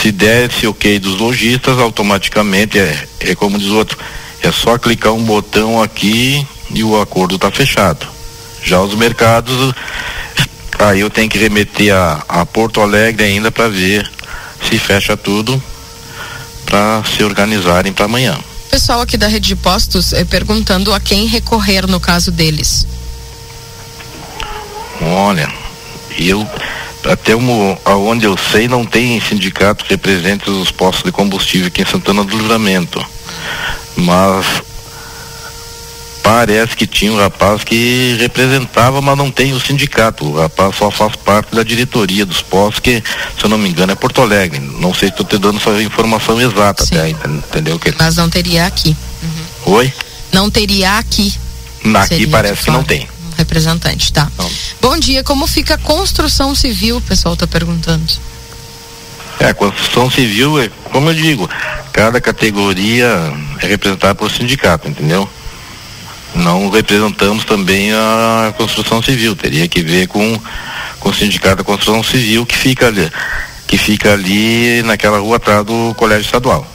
Se der esse ok dos lojistas, automaticamente é, é como diz o outro, é só clicar um botão aqui e o acordo está fechado. Já os mercados, aí eu tenho que remeter a, a Porto Alegre ainda para ver se fecha tudo para se organizarem para amanhã pessoal aqui da rede de postos é, perguntando a quem recorrer no caso deles. Olha, eu até um, aonde eu sei não tem sindicato que represente os postos de combustível aqui em Santana do Livramento. Mas parece que tinha um rapaz que representava, mas não tem o sindicato. O rapaz só faz parte da diretoria dos postos, que, se eu não me engano, é Porto Alegre. Não sei se estou te dando essa informação exata, até, entendeu? Que... Mas não teria aqui. Uhum. Oi? Não teria aqui. Aqui parece que não tem. Representante, tá. Não. Bom dia, como fica a construção civil? O pessoal está perguntando. É, a construção civil, é, como eu digo, cada categoria é representada por sindicato, entendeu? não representamos também a construção civil. Teria que ver com, com o sindicato da construção civil que fica ali, que fica ali naquela rua atrás do colégio estadual.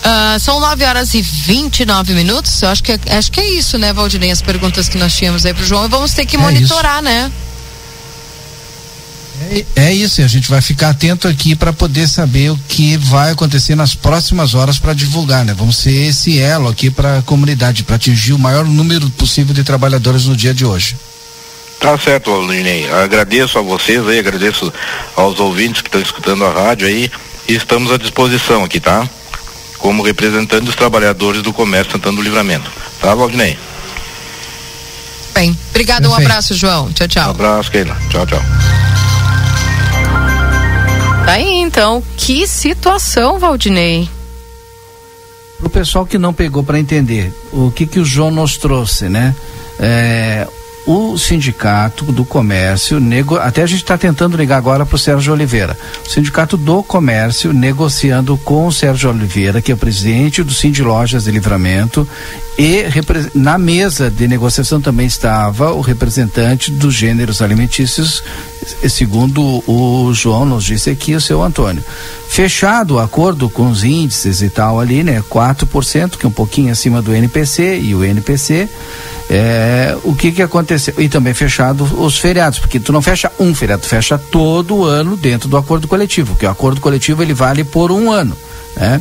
Uh, são 9 horas e 29 minutos. Eu acho que, é, acho que é isso, né, Valdinei? As perguntas que nós tínhamos aí pro João. E vamos ter que é monitorar, isso. né? É, é isso, a gente vai ficar atento aqui para poder saber o que vai acontecer nas próximas horas para divulgar, né? Vamos ser esse elo aqui para a comunidade, para atingir o maior número possível de trabalhadores no dia de hoje. Tá certo, Linei. Agradeço a vocês aí, agradeço aos ouvintes que estão escutando a rádio aí e estamos à disposição aqui, tá? Como representante dos trabalhadores do comércio Santana do Livramento. Tá, Valdinei? Bem, obrigado, Perfeito. um abraço, João. Tchau, tchau. Um abraço, Keila. Tchau, tchau. Tá aí então, que situação, Valdinei. Para o pessoal que não pegou para entender, o que que o João nos trouxe, né? É, o sindicato do comércio, nego, até a gente está tentando ligar agora para o Sérgio Oliveira. O sindicato do comércio negociando com o Sérgio Oliveira, que é o presidente do Sind Lojas de Livramento, e na mesa de negociação também estava o representante dos gêneros alimentícios, segundo o João nos disse aqui, o seu Antônio. Fechado o acordo com os índices e tal ali, né? 4%, que é um pouquinho acima do NPC e o NPC. É, o que que aconteceu? E também fechado os feriados, porque tu não fecha um feriado, tu fecha todo ano dentro do acordo coletivo, porque o acordo coletivo ele vale por um ano, né?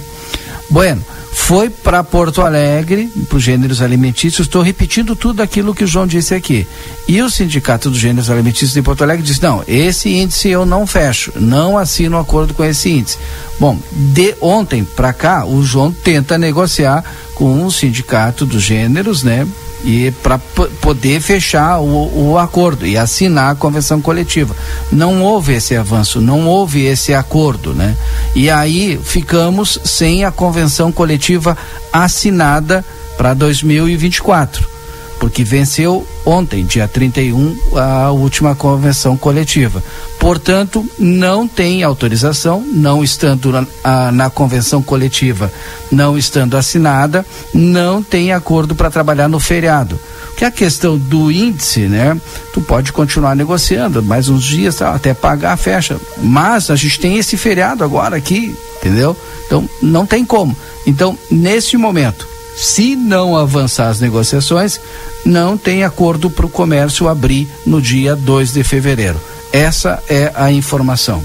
Bueno, foi para Porto Alegre, para os gêneros alimentícios. Estou repetindo tudo aquilo que o João disse aqui. E o Sindicato dos Gêneros Alimentícios de Porto Alegre disse: não, esse índice eu não fecho, não assino acordo com esse índice. Bom, de ontem para cá, o João tenta negociar com o Sindicato dos Gêneros, né? E para poder fechar o, o, acordo e assinar a convenção coletiva. Não houve esse avanço, não houve esse acordo, né? E aí ficamos sem a convenção coletiva assinada para 2024. Porque venceu ontem, dia 31, a última convenção coletiva. Portanto, não tem autorização, não estando na, a, na convenção coletiva, não estando assinada, não tem acordo para trabalhar no feriado. Que a questão do índice, né? Tu pode continuar negociando mais uns dias, tá, até pagar, fecha. Mas a gente tem esse feriado agora aqui, entendeu? Então não tem como. Então, nesse momento, se não avançar as negociações, não tem acordo para o comércio abrir no dia 2 de fevereiro. Essa é a informação.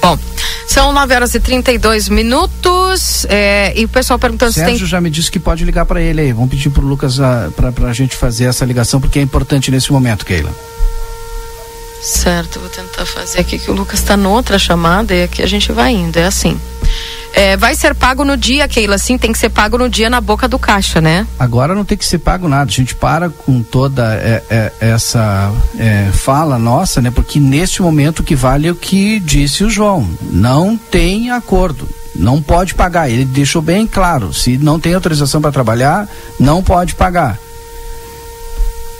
Bom, são 9 horas e 32 minutos. É, e o pessoal perguntando Sérgio se tem. já me disse que pode ligar para ele aí. Vamos pedir para o Lucas para a gente fazer essa ligação, porque é importante nesse momento, Keila. Certo, vou tentar fazer aqui que o Lucas está noutra chamada e aqui a gente vai indo. É assim. É, vai ser pago no dia, Keila, sim, tem que ser pago no dia na boca do caixa, né? Agora não tem que ser pago nada, a gente para com toda é, é, essa é, fala nossa, né? Porque neste momento que vale é o que disse o João, não tem acordo, não pode pagar, ele deixou bem claro, se não tem autorização para trabalhar, não pode pagar.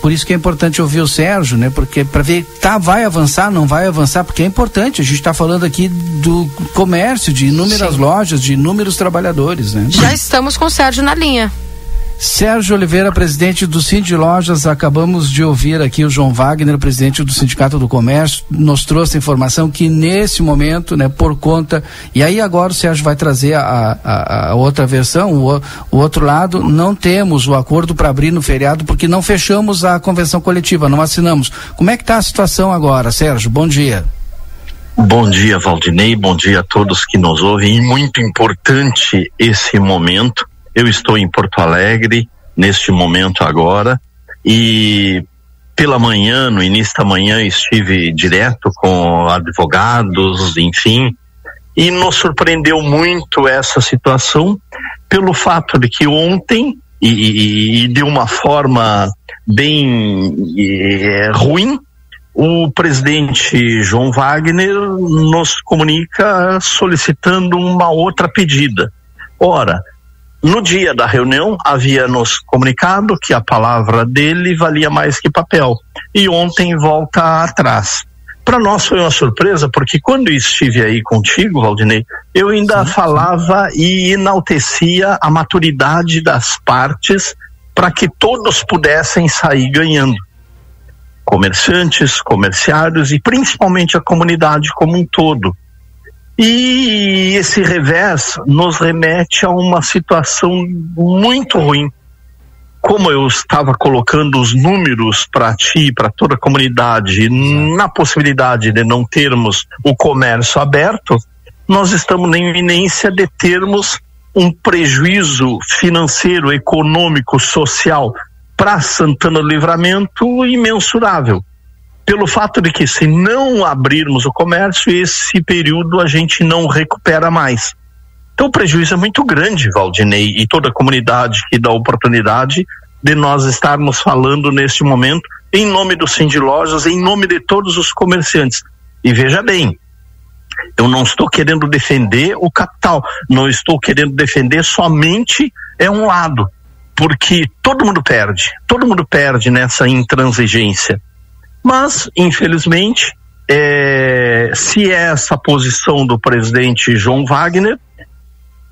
Por isso que é importante ouvir o Sérgio, né? Porque para ver, tá, vai avançar, não vai avançar, porque é importante. A gente está falando aqui do comércio, de inúmeras Sim. lojas, de inúmeros trabalhadores, né? Já estamos com o Sérgio na linha. Sérgio Oliveira, presidente do Cindy Lojas, acabamos de ouvir aqui o João Wagner, presidente do Sindicato do Comércio, nos trouxe a informação que nesse momento, né, por conta, e aí agora o Sérgio vai trazer a, a, a outra versão, o, o, outro lado, não temos o acordo para abrir no feriado porque não fechamos a convenção coletiva, não assinamos. Como é que está a situação agora, Sérgio? Bom dia. Bom dia, Valdinei, bom dia a todos que nos ouvem, e muito importante esse momento, eu estou em Porto Alegre neste momento agora e pela manhã, no início da manhã, estive direto com advogados, enfim, e nos surpreendeu muito essa situação pelo fato de que ontem e, e, e de uma forma bem é, ruim, o presidente João Wagner nos comunica solicitando uma outra pedida. Ora, no dia da reunião, havia nos comunicado que a palavra dele valia mais que papel. E ontem volta atrás. Para nós foi uma surpresa, porque quando estive aí contigo, Valdinei, eu ainda sim, falava sim. e enaltecia a maturidade das partes para que todos pudessem sair ganhando. Comerciantes, comerciários e principalmente a comunidade como um todo e esse revés nos remete a uma situação muito ruim. Como eu estava colocando os números para ti, para toda a comunidade, na possibilidade de não termos o comércio aberto, nós estamos na iminência de termos um prejuízo financeiro, econômico, social para Santana do Livramento imensurável pelo fato de que se não abrirmos o comércio, esse período a gente não recupera mais. Então o prejuízo é muito grande, Valdinei, e toda a comunidade que dá oportunidade de nós estarmos falando neste momento em nome do Cindy Lojas, em nome de todos os comerciantes. E veja bem, eu não estou querendo defender o capital, não estou querendo defender somente é um lado, porque todo mundo perde, todo mundo perde nessa intransigência. Mas, infelizmente, é, se é essa posição do presidente João Wagner,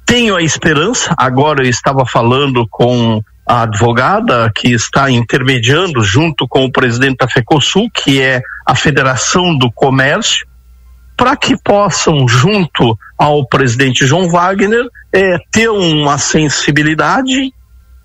tenho a esperança. Agora eu estava falando com a advogada que está intermediando junto com o presidente da FECOSUL, que é a Federação do Comércio, para que possam, junto ao presidente João Wagner, é, ter uma sensibilidade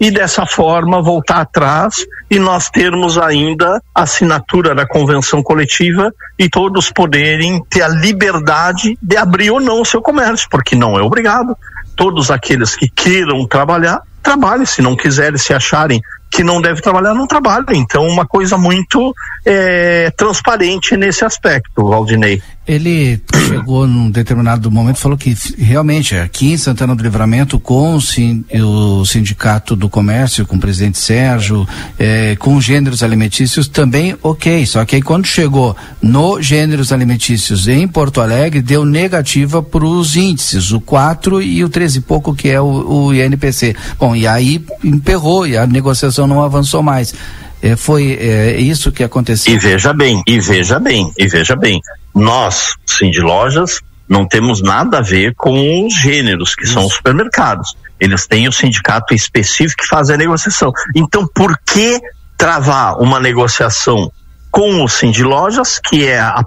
e dessa forma voltar atrás e nós termos ainda a assinatura da convenção coletiva e todos poderem ter a liberdade de abrir ou não o seu comércio, porque não é obrigado. Todos aqueles que queiram trabalhar, trabalhem. Se não quiserem se acharem que não deve trabalhar, não trabalha. Então, uma coisa muito é, transparente nesse aspecto, Valdinei. Ele chegou num determinado momento falou que realmente aqui em Santana do Livramento, com o Sindicato do Comércio, com o presidente Sérgio, é, com gêneros alimentícios, também ok. Só que aí quando chegou no gêneros alimentícios em Porto Alegre, deu negativa para os índices, o 4 e o 13 e pouco, que é o, o INPC. Bom, e aí emperrou e a negociação não avançou mais. É, foi é, isso que aconteceu? E veja bem, e veja bem, e veja bem, nós, sim de lojas, não temos nada a ver com os gêneros, que isso. são os supermercados. Eles têm o sindicato específico que faz a negociação. Então, por que travar uma negociação com o Sim de Lojas, que é a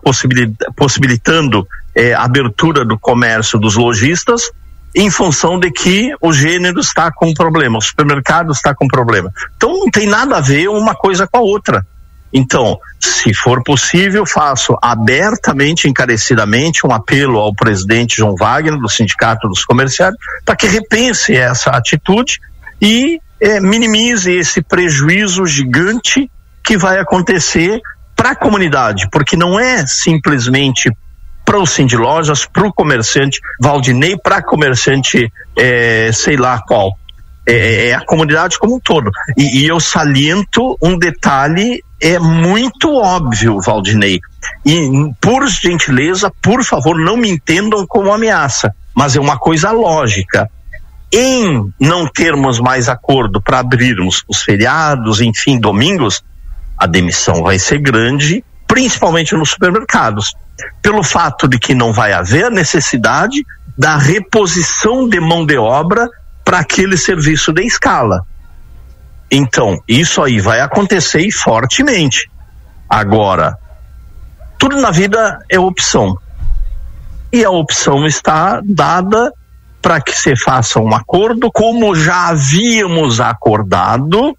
possibilitando é, a abertura do comércio dos lojistas, em função de que o gênero está com problema, o supermercado está com problema. Então não tem nada a ver uma coisa com a outra. Então, se for possível, faço abertamente, encarecidamente, um apelo ao presidente João Wagner, do Sindicato dos Comerciários, para que repense essa atitude e é, minimize esse prejuízo gigante que vai acontecer para a comunidade, porque não é simplesmente para o de Lojas, para o comerciante Valdinei, para comerciante é, sei lá qual. É, é, é, a comunidade como um todo. E, e, eu saliento um detalhe é muito óbvio, Valdinei. E por gentileza, por favor, não me entendam como ameaça, mas é uma coisa lógica. Em não termos mais acordo para abrirmos os feriados, enfim, domingos, a demissão vai ser grande, principalmente nos supermercados, pelo fato de que não vai haver necessidade da reposição de mão de obra para aquele serviço de escala. Então, isso aí vai acontecer fortemente. Agora, tudo na vida é opção. E a opção está dada para que se faça um acordo, como já havíamos acordado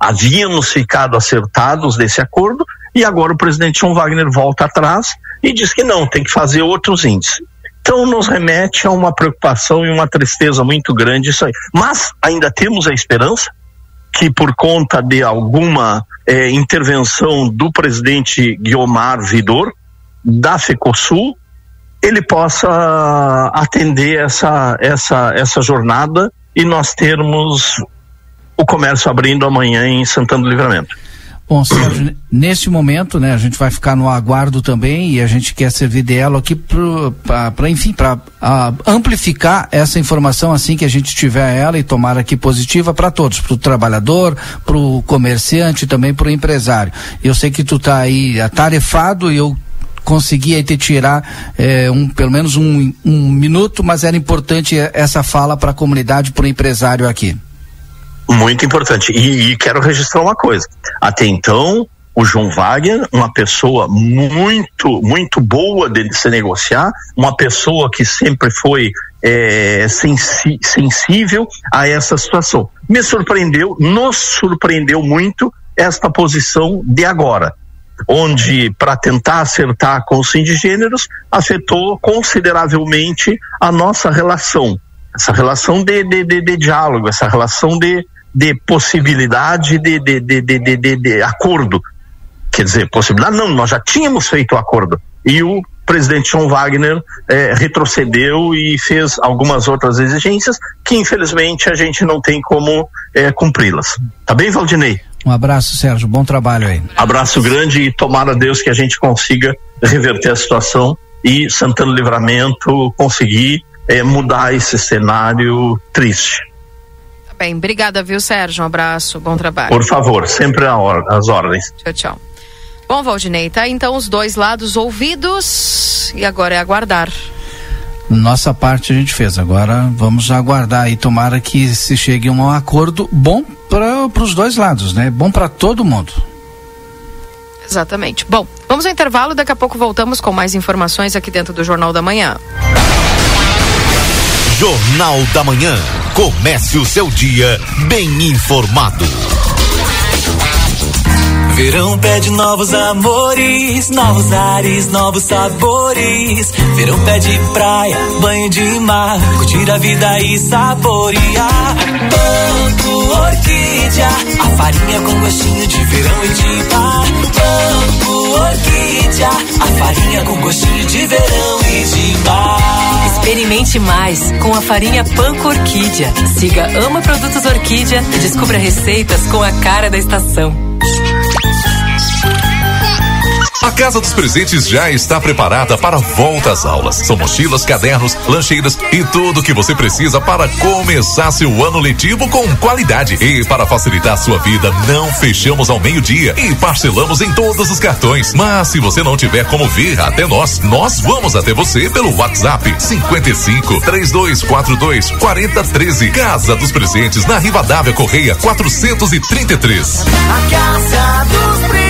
havíamos ficado acertados desse acordo e agora o presidente João Wagner volta atrás e diz que não, tem que fazer outros índices. Então nos remete a uma preocupação e uma tristeza muito grande isso aí. Mas ainda temos a esperança que por conta de alguma eh, intervenção do presidente Guiomar Vidor, da FECOSUL, ele possa atender essa, essa, essa jornada e nós termos o comércio abrindo amanhã em Santana do Livramento. Bom, Sérgio, nesse momento, né, a gente vai ficar no aguardo também e a gente quer servir de elo aqui para, enfim, para amplificar essa informação assim que a gente tiver ela e tomar aqui positiva para todos, para o trabalhador, para o comerciante, também para o empresário. Eu sei que tu está aí atarefado e eu consegui aí te tirar é, um, pelo menos um, um minuto, mas era importante essa fala para a comunidade, para o empresário aqui. Muito importante. E, e quero registrar uma coisa. Até então, o João Wagner, uma pessoa muito, muito boa de se negociar, uma pessoa que sempre foi é, sensi sensível a essa situação. Me surpreendeu, nos surpreendeu muito esta posição de agora, onde, para tentar acertar com os indigêneros, afetou consideravelmente a nossa relação. Essa relação de, de, de, de diálogo, essa relação de, de possibilidade de, de, de, de, de, de acordo. Quer dizer, possibilidade não, nós já tínhamos feito o acordo. E o presidente João Wagner eh, retrocedeu e fez algumas outras exigências que infelizmente a gente não tem como eh, cumpri-las. Tá bem, Valdinei? Um abraço, Sérgio. Bom trabalho aí. Abraço grande e tomara Deus que a gente consiga reverter a situação e Santana Livramento conseguir eh, mudar esse cenário triste bem. Obrigada, viu, Sérgio? Um abraço, bom trabalho. Por favor, sempre às ordens. Tchau, tchau. Bom, Valdinei, tá então os dois lados ouvidos e agora é aguardar. Nossa parte a gente fez, agora vamos aguardar e tomara que se chegue a um acordo bom para os dois lados, né? Bom para todo mundo. Exatamente. Bom, vamos ao intervalo, daqui a pouco voltamos com mais informações aqui dentro do Jornal da Manhã. Jornal da Manhã. Comece o seu dia bem informado. Verão pede novos amores, novos ares, novos sabores. Verão pede praia, banho de mar, curtir a vida e saborear. Banco Orquídea, a farinha com gostinho de verão e de mar. Banco Orquídea, a farinha com gostinho de verão e de mar. Experimente mais com a farinha Panko Orquídea. Siga Ama Produtos Orquídea e descubra receitas com a cara da estação. A Casa dos Presentes já está preparada para a volta às aulas. São mochilas, cadernos, lancheiras e tudo que você precisa para começar seu ano letivo com qualidade. E para facilitar sua vida, não fechamos ao meio-dia e parcelamos em todos os cartões. Mas se você não tiver como vir até nós, nós vamos até você pelo WhatsApp 55 3242 4013. Casa dos Presentes na Rivadavia Correia 433. A Casa dos Presentes.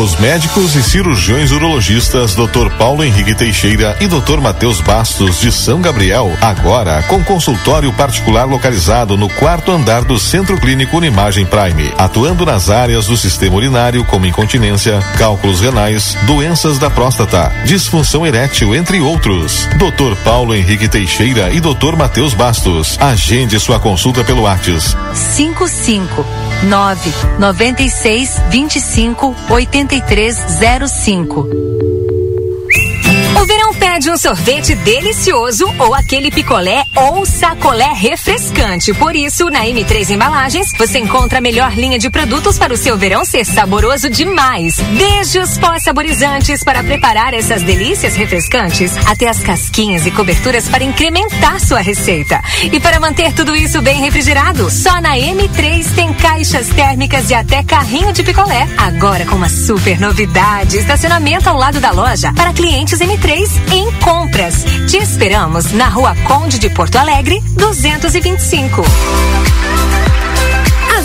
Os médicos e cirurgiões urologistas Dr. Paulo Henrique Teixeira e Dr. Matheus Bastos de São Gabriel, agora com consultório particular localizado no quarto andar do Centro Clínico Unimagem Prime, atuando nas áreas do sistema urinário como incontinência, cálculos renais, doenças da próstata, disfunção erétil, entre outros. Dr. Paulo Henrique Teixeira e Dr. Matheus Bastos. Agende sua consulta pelo WhatsApp. 55 9 96 25 8305. O verão pede um sorvete delicioso ou aquele picolé ou sacolé refrescante. Por isso, na M3 Embalagens, você encontra a melhor linha de produtos para o seu verão ser saboroso demais. Desde os pós saborizantes para preparar essas delícias refrescantes, até as casquinhas e coberturas para incrementar sua receita. E para manter tudo isso bem refrigerado, só na M3 tem caixas térmicas e até carrinho de picolé. Agora com uma super novidade: estacionamento ao lado da loja para clientes M3 em compras. Te esperamos na Rua Conde de Porto Alegre, 225.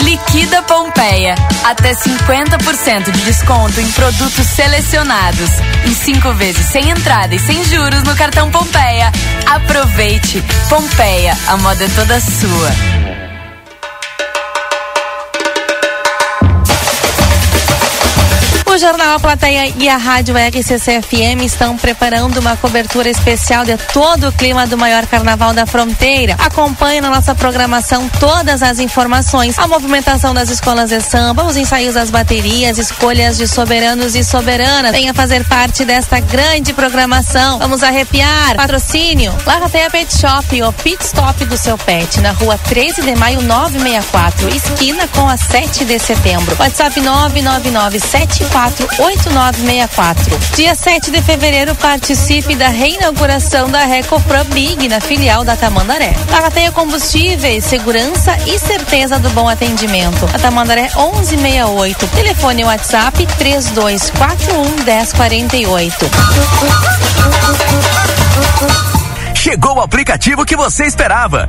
Liquida Pompeia. Até 50% de desconto em produtos selecionados. Em cinco vezes sem entrada e sem juros no cartão Pompeia. Aproveite. Pompeia, a moda é toda sua. Jornal A Plateia e a Rádio RCC-FM estão preparando uma cobertura especial de todo o clima do maior carnaval da fronteira. Acompanhe na nossa programação todas as informações, a movimentação das escolas de samba, os ensaios das baterias, escolhas de soberanos e soberanas. Venha fazer parte desta grande programação. Vamos arrepiar. Patrocínio. Larrateia Pet Shop, o pit stop do seu pet, na rua 13 de maio 964, esquina com a 7 de setembro. WhatsApp 99974 8964. Dia 7 de fevereiro, participe da reinauguração da Recofran Big na filial da Tamandaré. Barateia combustíveis, segurança e certeza do bom atendimento. A Tamandaré 1168. Telefone WhatsApp 3241 1048. Chegou o aplicativo que você esperava.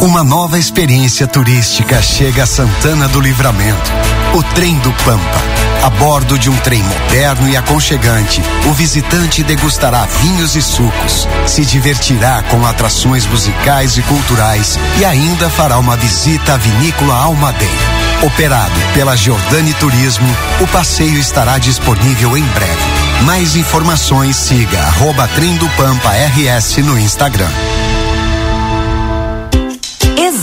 Uma nova experiência turística chega a Santana do Livramento. O Trem do Pampa. A bordo de um trem moderno e aconchegante, o visitante degustará vinhos e sucos, se divertirá com atrações musicais e culturais e ainda fará uma visita à vinícola Almadeira. Operado pela Giordani Turismo, o passeio estará disponível em breve. Mais informações siga arroba Trem do Pampa RS no Instagram.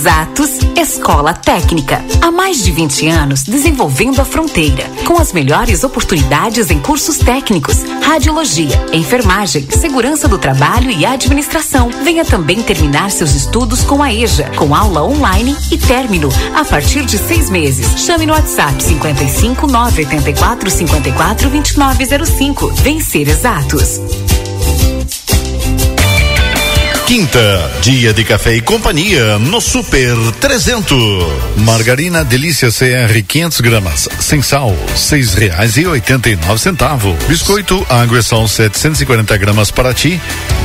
Exatos Escola Técnica. Há mais de 20 anos desenvolvendo a fronteira, com as melhores oportunidades em cursos técnicos, radiologia, enfermagem, segurança do trabalho e administração. Venha também terminar seus estudos com a EJA, com aula online e término a partir de seis meses. Chame no WhatsApp 55 984 54 2905. Vencer Exatos. Quinta, dia de café e companhia no Super 300. Margarina Delícia CR 500 gramas, sem sal, seis reais e oitenta e nove centavos. Biscoito Aguessão 740 gramas para ti,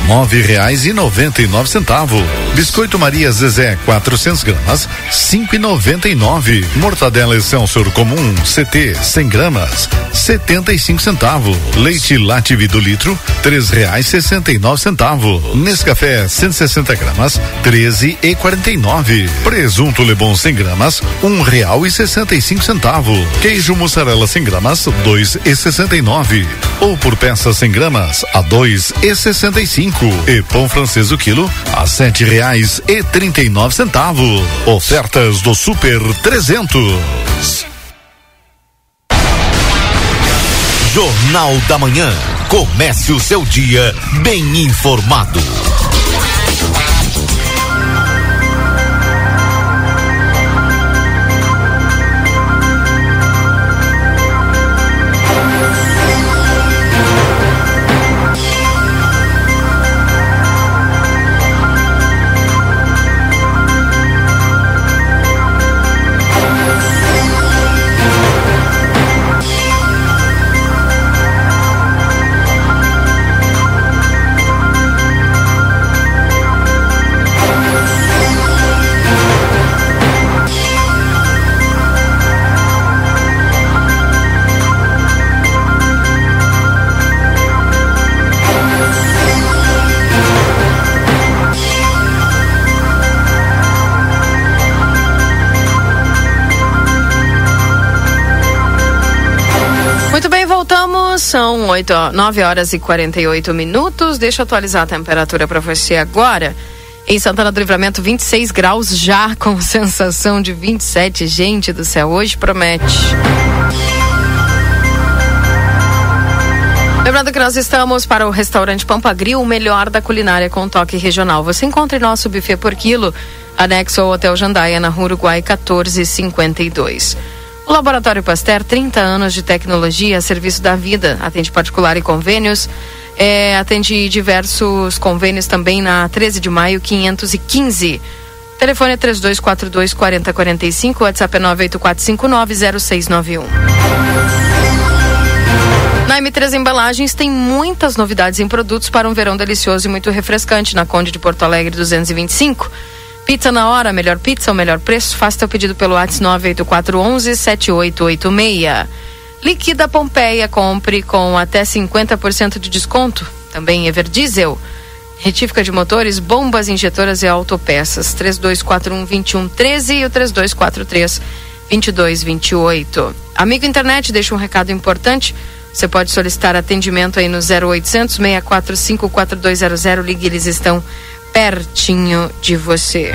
nove reais e noventa e nove centavos. Biscoito Maria Zezé 400 gramas, cinco e noventa e nove. Mortadela Excelsior comum CT 100 gramas, setenta e cinco centavos. Leite Lativi do litro, três reais sessenta e nove centavos. Nescafé 160 gramas, treze e quarenta e nove. Presunto Lebon 100 gramas, um real e sessenta e cinco centavos. Queijo mussarela 100 gramas, dois e sessenta e nove. Ou por peça 100 gramas, a dois e sessenta e cinco. Pão francês o quilo, a sete reais e trinta e nove centavos. Ofertas do Super 300. Jornal da Manhã. Comece o seu dia bem informado. São 8, 9 horas e 48 minutos. Deixa eu atualizar a temperatura para você agora. Em Santana do Livramento, 26 graus já, (laughs) com sensação de 27. Gente do céu, hoje promete. Lembrando que nós estamos para o restaurante Pampa Grill, o melhor da culinária com toque regional. Você encontra em nosso buffet por quilo, anexo ao Hotel Jandaia, na Rua Uruguai 1452. O Laboratório Pasteur, 30 anos de tecnologia a serviço da vida, atende particular e convênios. É, atende diversos convênios também na 13 de maio 515. Telefone é 3242 4045, WhatsApp é 984590691. Na M3 Embalagens tem muitas novidades em produtos para um verão delicioso e muito refrescante na Conde de Porto Alegre 225. Pizza na hora, melhor pizza, o melhor preço. Faça teu pedido pelo WhatsApp 98411 7886. Liquida Pompeia, compre com até 50% de desconto. Também Everdiesel. Retífica de motores, bombas injetoras e autopeças. 3241 2113 e o 3243 2228. Amigo internet, deixa um recado importante. Você pode solicitar atendimento aí no 0800 645 4200. Ligue, eles estão pertinho de você.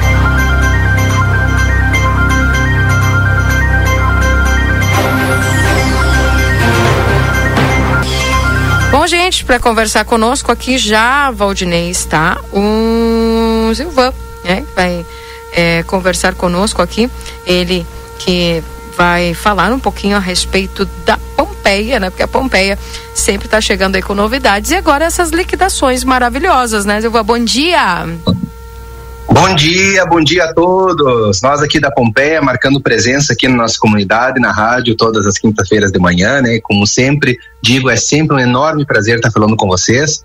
Bom, gente, para conversar conosco aqui já, Valdinei está o Silvan, né? Vai é, conversar conosco aqui. Ele que vai falar um pouquinho a respeito da Pompeia, né? Porque a Pompeia sempre está chegando aí com novidades. E agora essas liquidações maravilhosas, né, Silva? Bom dia! Bom dia, bom dia a todos. Nós aqui da Pompeia, marcando presença aqui na nossa comunidade, na rádio, todas as quintas-feiras de manhã, né? Como sempre digo, é sempre um enorme prazer estar falando com vocês,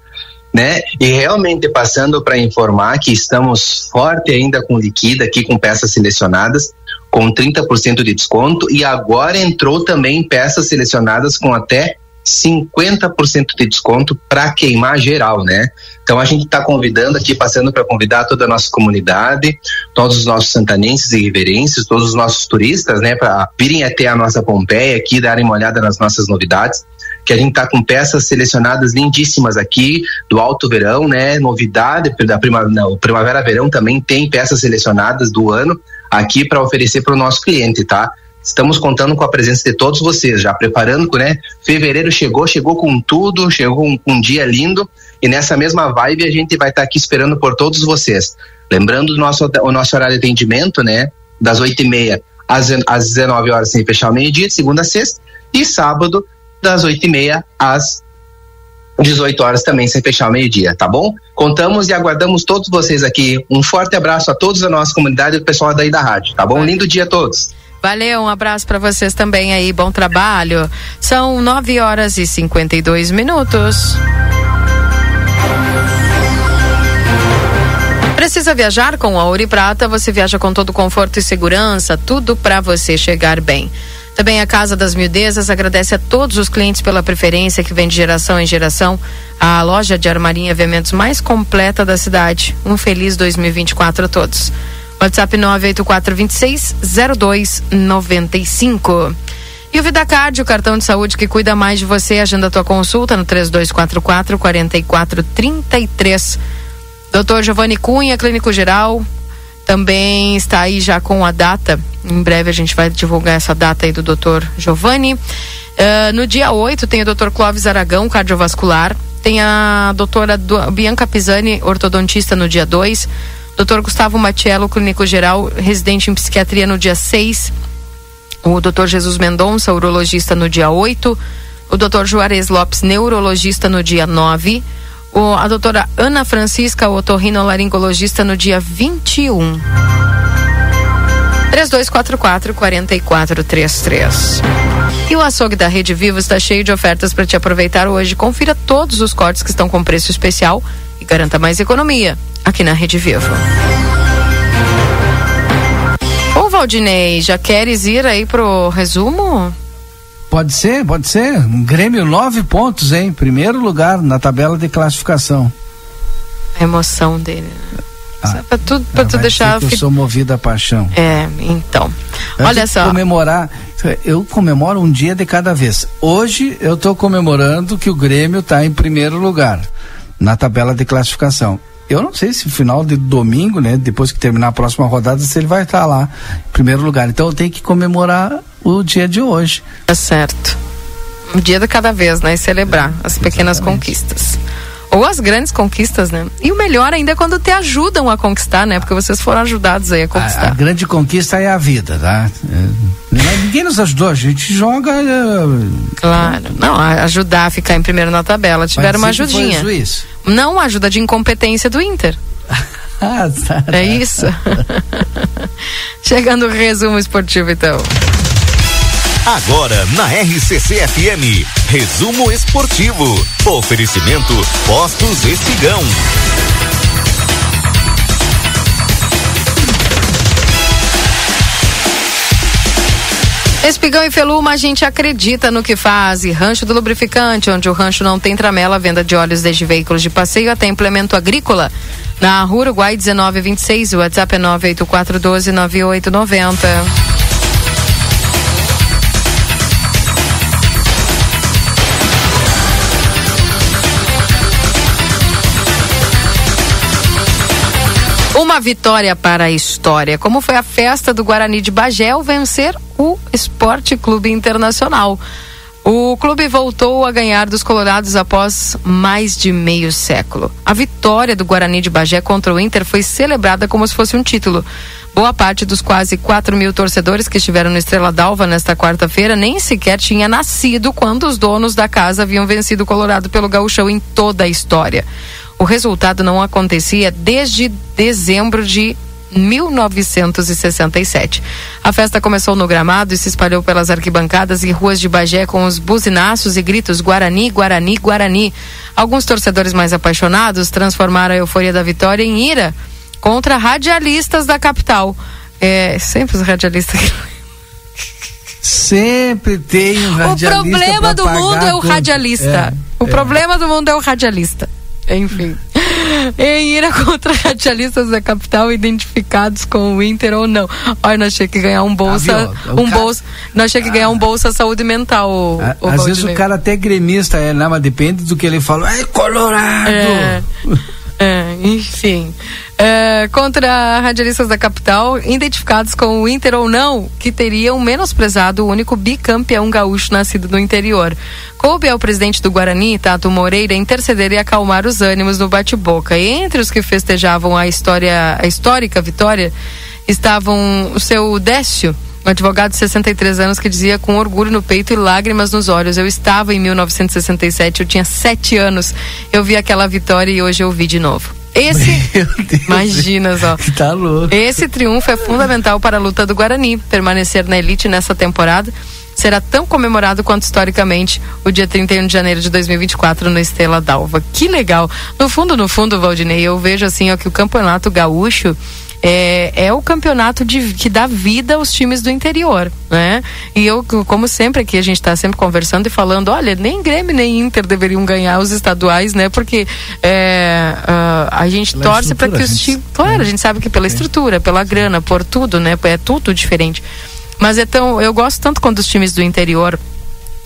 né? E realmente passando para informar que estamos forte ainda com liquida aqui com peças selecionadas com 30% de desconto e agora entrou também peças selecionadas com até 50% de desconto para queimar geral, né? Então a gente está convidando aqui, passando para convidar toda a nossa comunidade, todos os nossos santanenses e riverenses, todos os nossos turistas, né, para virem até a nossa Pompeia aqui, darem uma olhada nas nossas novidades. que a gente tá com peças selecionadas lindíssimas aqui do Alto Verão, né? Novidade da prima, não, Primavera Verão também tem peças selecionadas do ano aqui para oferecer para o nosso cliente, tá? Estamos contando com a presença de todos vocês, já preparando, né? Fevereiro chegou, chegou com tudo, chegou com um dia lindo e nessa mesma vibe a gente vai estar tá aqui esperando por todos vocês. Lembrando o nosso, o nosso horário de atendimento, né? Das oito e meia às, às 19 horas sem fechar o meio-dia, segunda a sexta, e sábado das oito e meia às 18 horas também sem fechar o meio-dia, tá bom? Contamos e aguardamos todos vocês aqui. Um forte abraço a todos da nossa comunidade e o pessoal daí da rádio, tá bom? Um lindo dia a todos. Valeu, um abraço para vocês também aí, bom trabalho. São 9 horas e 52 minutos. Precisa viajar com a Ouro e Prata? Você viaja com todo conforto e segurança, tudo para você chegar bem. Também a Casa das Miudezas agradece a todos os clientes pela preferência que vem de geração em geração. A loja de armarinha e eventos mais completa da cidade. Um feliz 2024 a todos. WhatsApp 98426 0295. E o VidaCard, o cartão de saúde que cuida mais de você, agenda a tua consulta no 3244 4433. Doutor Giovanni Cunha, clínico geral, também está aí já com a data. Em breve a gente vai divulgar essa data aí do doutor Giovanni. Uh, no dia 8 tem o doutor Clóvis Aragão, cardiovascular. Tem a doutora Bianca Pisani, ortodontista, no dia 2 Dr. Gustavo Matiello, clínico geral, residente em psiquiatria no dia 6. O Dr. Jesus Mendonça, urologista no dia 8. O Dr. Juarez Lopes, neurologista no dia 9. O, a doutora Ana Francisca, otorrinolaringologista no dia 21. 3244 4433. E o açougue da Rede Vivo está cheio de ofertas para te aproveitar hoje. Confira todos os cortes que estão com preço especial e garanta mais economia aqui na Rede Vivo. Ô Valdinei, já queres ir aí pro resumo? Pode ser, pode ser. Um Grêmio nove pontos, hein? Primeiro lugar na tabela de classificação. A emoção dele. Né? Ah, pra tu, pra tu deixar. Que eu sou movido a paixão. É, então. Antes Olha só. Comemorar. Eu comemoro um dia de cada vez. Hoje eu estou comemorando que o Grêmio está em primeiro lugar na tabela de classificação. Eu não sei se no final de domingo, né, depois que terminar a próxima rodada, se ele vai estar lá em primeiro lugar. Então eu tenho que comemorar o dia de hoje. É certo. Um dia de cada vez, né? E celebrar as pequenas Exatamente. conquistas ou as grandes conquistas, né? E o melhor ainda é quando te ajudam a conquistar, né? Porque vocês foram ajudados aí a conquistar. A, a grande conquista é a vida, tá? É, ninguém nos ajudou, a gente joga. É, claro, não, ajudar a ficar em primeiro na tabela. Tiveram uma ajudinha. Não, ajuda de incompetência do Inter. (laughs) ah, tá, tá. É isso. (laughs) (laughs) Chegando o resumo esportivo, então. Agora na RCC FM, resumo esportivo. Oferecimento Postos Espigão. Espigão e Feluma, a gente acredita no que faz. E Rancho do Lubrificante, onde o rancho não tem tramela, venda de óleos desde veículos de passeio até implemento agrícola. Na Uruguai 1926, o WhatsApp é 98412 9890. Uma vitória para a história. Como foi a festa do Guarani de Bagé ao vencer o Esporte Clube Internacional. O clube voltou a ganhar dos Colorados após mais de meio século. A vitória do Guarani de Bagé contra o Inter foi celebrada como se fosse um título. Boa parte dos quase 4 mil torcedores que estiveram no Estrela d'Alva nesta quarta-feira nem sequer tinha nascido quando os donos da casa haviam vencido o Colorado pelo gauchão em toda a história. O resultado não acontecia desde dezembro de 1967. A festa começou no gramado e se espalhou pelas arquibancadas e ruas de Bagé com os buzinaços e gritos Guarani, Guarani, Guarani. Alguns torcedores mais apaixonados transformaram a euforia da vitória em ira contra radialistas da capital. É, sempre os radialistas. (laughs) Sempre tem um radialista. O problema do mundo é o radialista. É, o é. problema do mundo é o radialista. Enfim. em ira (laughs) contra radialistas da capital identificados com o Inter ou não. Olha, nós tínhamos que ganhar um bolsa, Ah, um cara- bolsa, nós tínhamos que ganhar um bolsa saúde mental. o- A- o Às vezes o cara até gremista é, né? Mas depende do que ele fala. É colorado! É, (laughs) é, enfim. É, contra radialistas da capital, identificados com o Inter ou não, que teriam menosprezado o único bicampeão gaúcho nascido no interior. Coube ao presidente do Guarani, Tato Moreira, interceder e acalmar os ânimos no bate-boca. Entre os que festejavam a história, a histórica vitória, estavam o seu Décio, um advogado de 63 anos que dizia com orgulho no peito e lágrimas nos olhos: Eu estava em 1967, eu tinha sete anos, eu vi aquela vitória e hoje eu vi de novo. Esse, (laughs) imagina só. (laughs) Tá louco. Esse triunfo é fundamental para a luta do Guarani. Permanecer na elite nessa temporada será tão comemorado quanto historicamente o dia 31 de janeiro de 2024 no Estela d'Alva. Que legal. No fundo, no fundo, Valdinei, eu vejo assim ó, que o campeonato gaúcho é, é o campeonato de, que dá vida aos times do interior, né? E eu, como sempre aqui, a gente está sempre conversando e falando, olha, nem Grêmio nem Inter deveriam ganhar os estaduais, né? Porque é, ah, a gente Pela torce para que os times. Claro, a gente sabe que pela estrutura, pela grana, por tudo, né? É tudo diferente. Mas é tão, eu gosto tanto quando os times do interior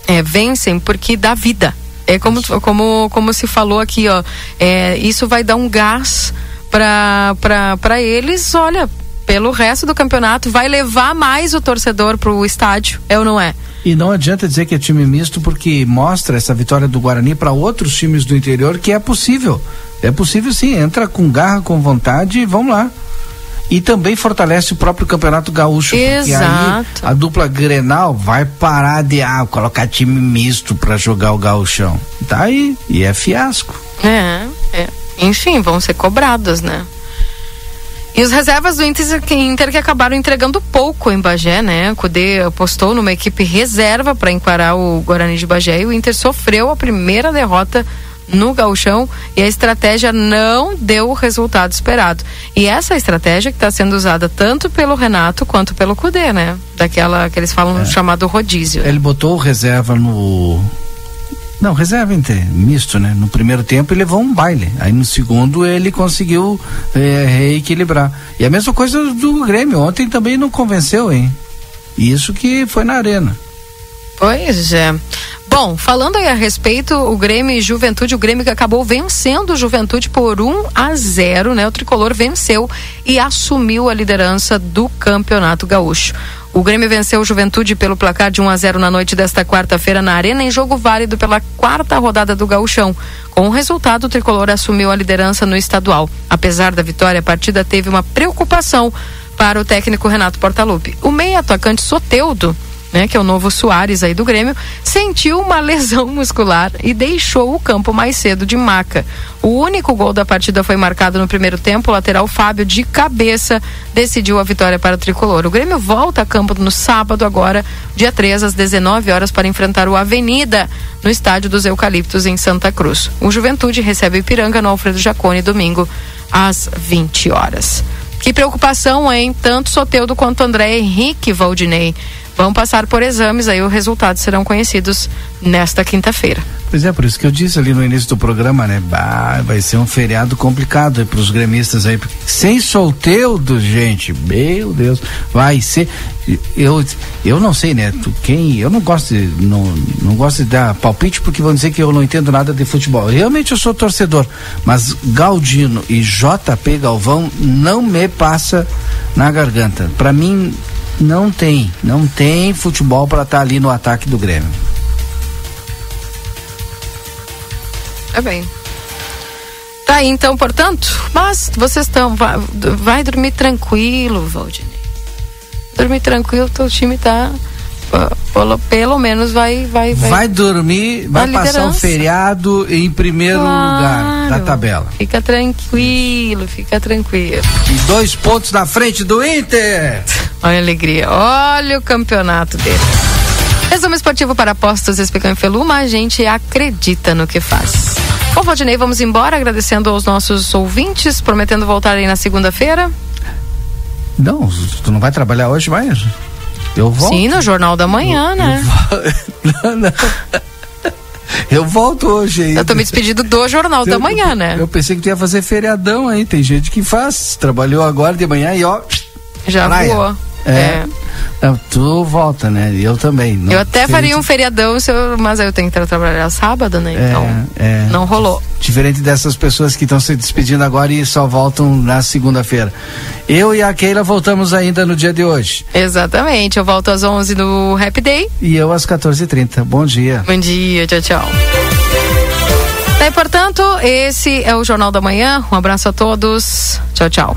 é, vencem porque dá vida. É como, como, como se falou aqui, ó. É, isso vai dar um gás para eles, olha, pelo resto do campeonato, vai levar mais o torcedor pro estádio, é ou não é? E não adianta dizer que é time misto, porque mostra essa vitória do Guarani para outros times do interior que é possível. É possível sim, entra com garra, com vontade e vamos lá. E também fortalece o próprio Campeonato Gaúcho. Porque aí Exato. a dupla Grenal vai parar de ah, colocar time misto para jogar o gauchão. Tá aí, e é fiasco. É, é. Enfim, vão ser cobradas, né? E os reservas do Inter, que- Inter que acabaram entregando pouco em Bagé, né? O Cudê apostou numa equipe reserva para encarar o Guarani de Bagé e o Inter sofreu a primeira derrota no gauchão e a estratégia não deu o resultado esperado. E essa estratégia que está sendo usada tanto pelo Renato quanto pelo Cudê, né? Daquela que eles falam chamado rodízio. Ele botou reserva no. Não, reserva inte- misto, né? No primeiro tempo ele levou um baile. Aí no segundo ele conseguiu eh, reequilibrar. E a mesma coisa do Grêmio. Ontem também não convenceu, hein? Isso que foi na arena. Pois é. Bom, falando aí a respeito, o Grêmio e Juventude, o Grêmio que acabou vencendo o Juventude por 1 a 0, né? O tricolor venceu e assumiu a liderança do Campeonato Gaúcho. O Grêmio venceu o Juventude pelo placar de 1 a 0 na noite desta quarta-feira na Arena em jogo válido pela quarta rodada do Gauchão. Com o resultado, o tricolor assumiu a liderança no estadual. Apesar da vitória, a partida teve uma preocupação para o técnico Renato Portaluppi. O meio atacante Soteudo né, que é o novo Soares aí do Grêmio, sentiu uma lesão muscular e deixou o campo mais cedo de maca. O único gol da partida foi marcado no primeiro tempo, o lateral Fábio de cabeça decidiu a vitória para o tricolor. O Grêmio volta a campo no sábado agora, dia 3 às 19 horas para enfrentar o Avenida no estádio dos Eucaliptos em Santa Cruz. O Juventude recebe o Ipiranga no Alfredo Jacone domingo às 20 horas. Que preocupação, hein? Tanto Soteudo quanto André Henrique Valdinei vão passar por exames, aí os resultados serão conhecidos nesta quinta-feira. Pois é, por isso que eu disse ali no início do programa, né? Bah, vai ser um feriado complicado para os gremistas aí. Sem solteudo, gente, meu Deus, vai ser. Eu, eu não sei, né? Tu, quem, eu não gosto de, não, não gosto de dar palpite porque vão dizer que eu não entendo nada de futebol. Realmente eu sou torcedor, mas Galdino e JP Galvão não me passa na garganta. Para mim não tem, não tem futebol para estar ali no ataque do Grêmio. É bem. Tá aí, então, portanto, mas vocês estão. Vai, vai dormir tranquilo, Valdinei. Dormir tranquilo, teu time tá. Ah, Pelo, pelo menos vai. Vai, vai, Vai dormir, vai passar um liderança. feriado em primeiro lugar da tabela. Fica tranquilo, fica tranquilo. E dois pontos na frente do Inter. Olha a alegria, olha o campeonato dele. Resumo esportivo para apostas Especão e Feluma, a gente acredita no que faz. Bom, Valdinei, vamos embora, agradecendo aos nossos ouvintes, prometendo voltar aí na segunda-feira. Não, tu não vai trabalhar hoje mais? Eu volto. Sim, no Jornal da Manhã, né? Não, (laughs) não. Eu volto hoje aí. Eu tô me despedindo do Jornal da Manhã, né? Eu pensei que tu ia fazer feriadão aí. Tem gente que faz. Trabalhou agora de manhã e ó. Já praia. voou. É. É. Tu volta, né? Eu também. Eu até faria um feriadão, se eu- mas eu tenho que tra- trabalhar sábado, né? Então, é. não rolou. Diferente dessas pessoas que estão se despedindo agora e só voltam na segunda-feira. Eu e a Keila voltamos ainda no dia de hoje. Exatamente. Eu volto às 11 no Happy Day. E eu às 14h30. Bom dia. Bom dia, tchau, tchau. Tá, e, portanto, esse é o Jornal da Manhã. Um abraço a todos. Tchau, tchau.